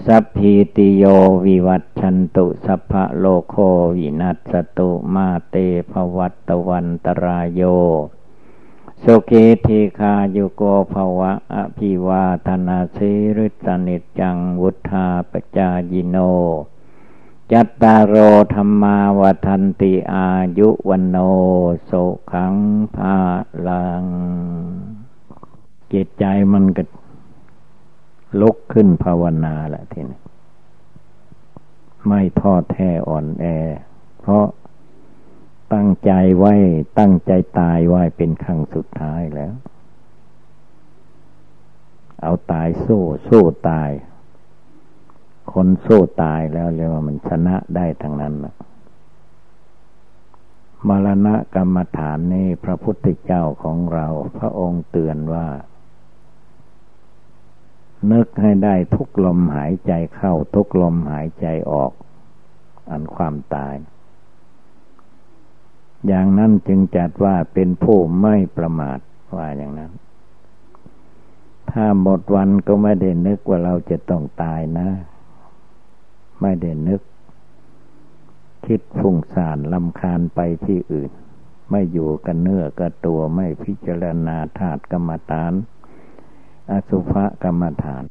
สัพพิติโยวิวัตชันตุสัพพะโลโควินัสตุมาเตภวัตวันตรายโย สุขีทีคาโยโกภวะอภิวาธนาสิริสนิจังวุธาปจายิโน จัตตารโอธรรมาวทันติอายุวันโนสุขังภาลังจิตใจมันก็ลุกขึ้นภาวนาแหละทีนี้ไม่ทอดแท้อ่อนแอ เพราะ ตั้งใจไว้ ตั้งใจตายไว้เป็นครั้งสุดท้ายแล้ว เอาตายสู้สู้ตาย คนสู้ตายแล้วเรียกว่ามันชนะได้ทั้งนั้นนะมรณะกรรมฐานนี้พระพุทธเจ้าของเรา พระองค์เตือนว่า นึกให้ได้ทุกลมหายใจเข้าทุกลมหายใจออก อันความตาย อย่างนั้นจึงจัดว่าเป็นผู้ไม่ประมาทว่าอย่างนั้น ถ้าหมดวันก็ไม่ได้นึกว่าเราจะต้องตายนะ ไม่ได้นึก คิดฟุ้งซ่านลำคาญไปที่อื่น ไม่อยู่กันเนื้อกับตัวไม่พิจารณาธาตุกรรมฐาน อสุภกรรมฐาน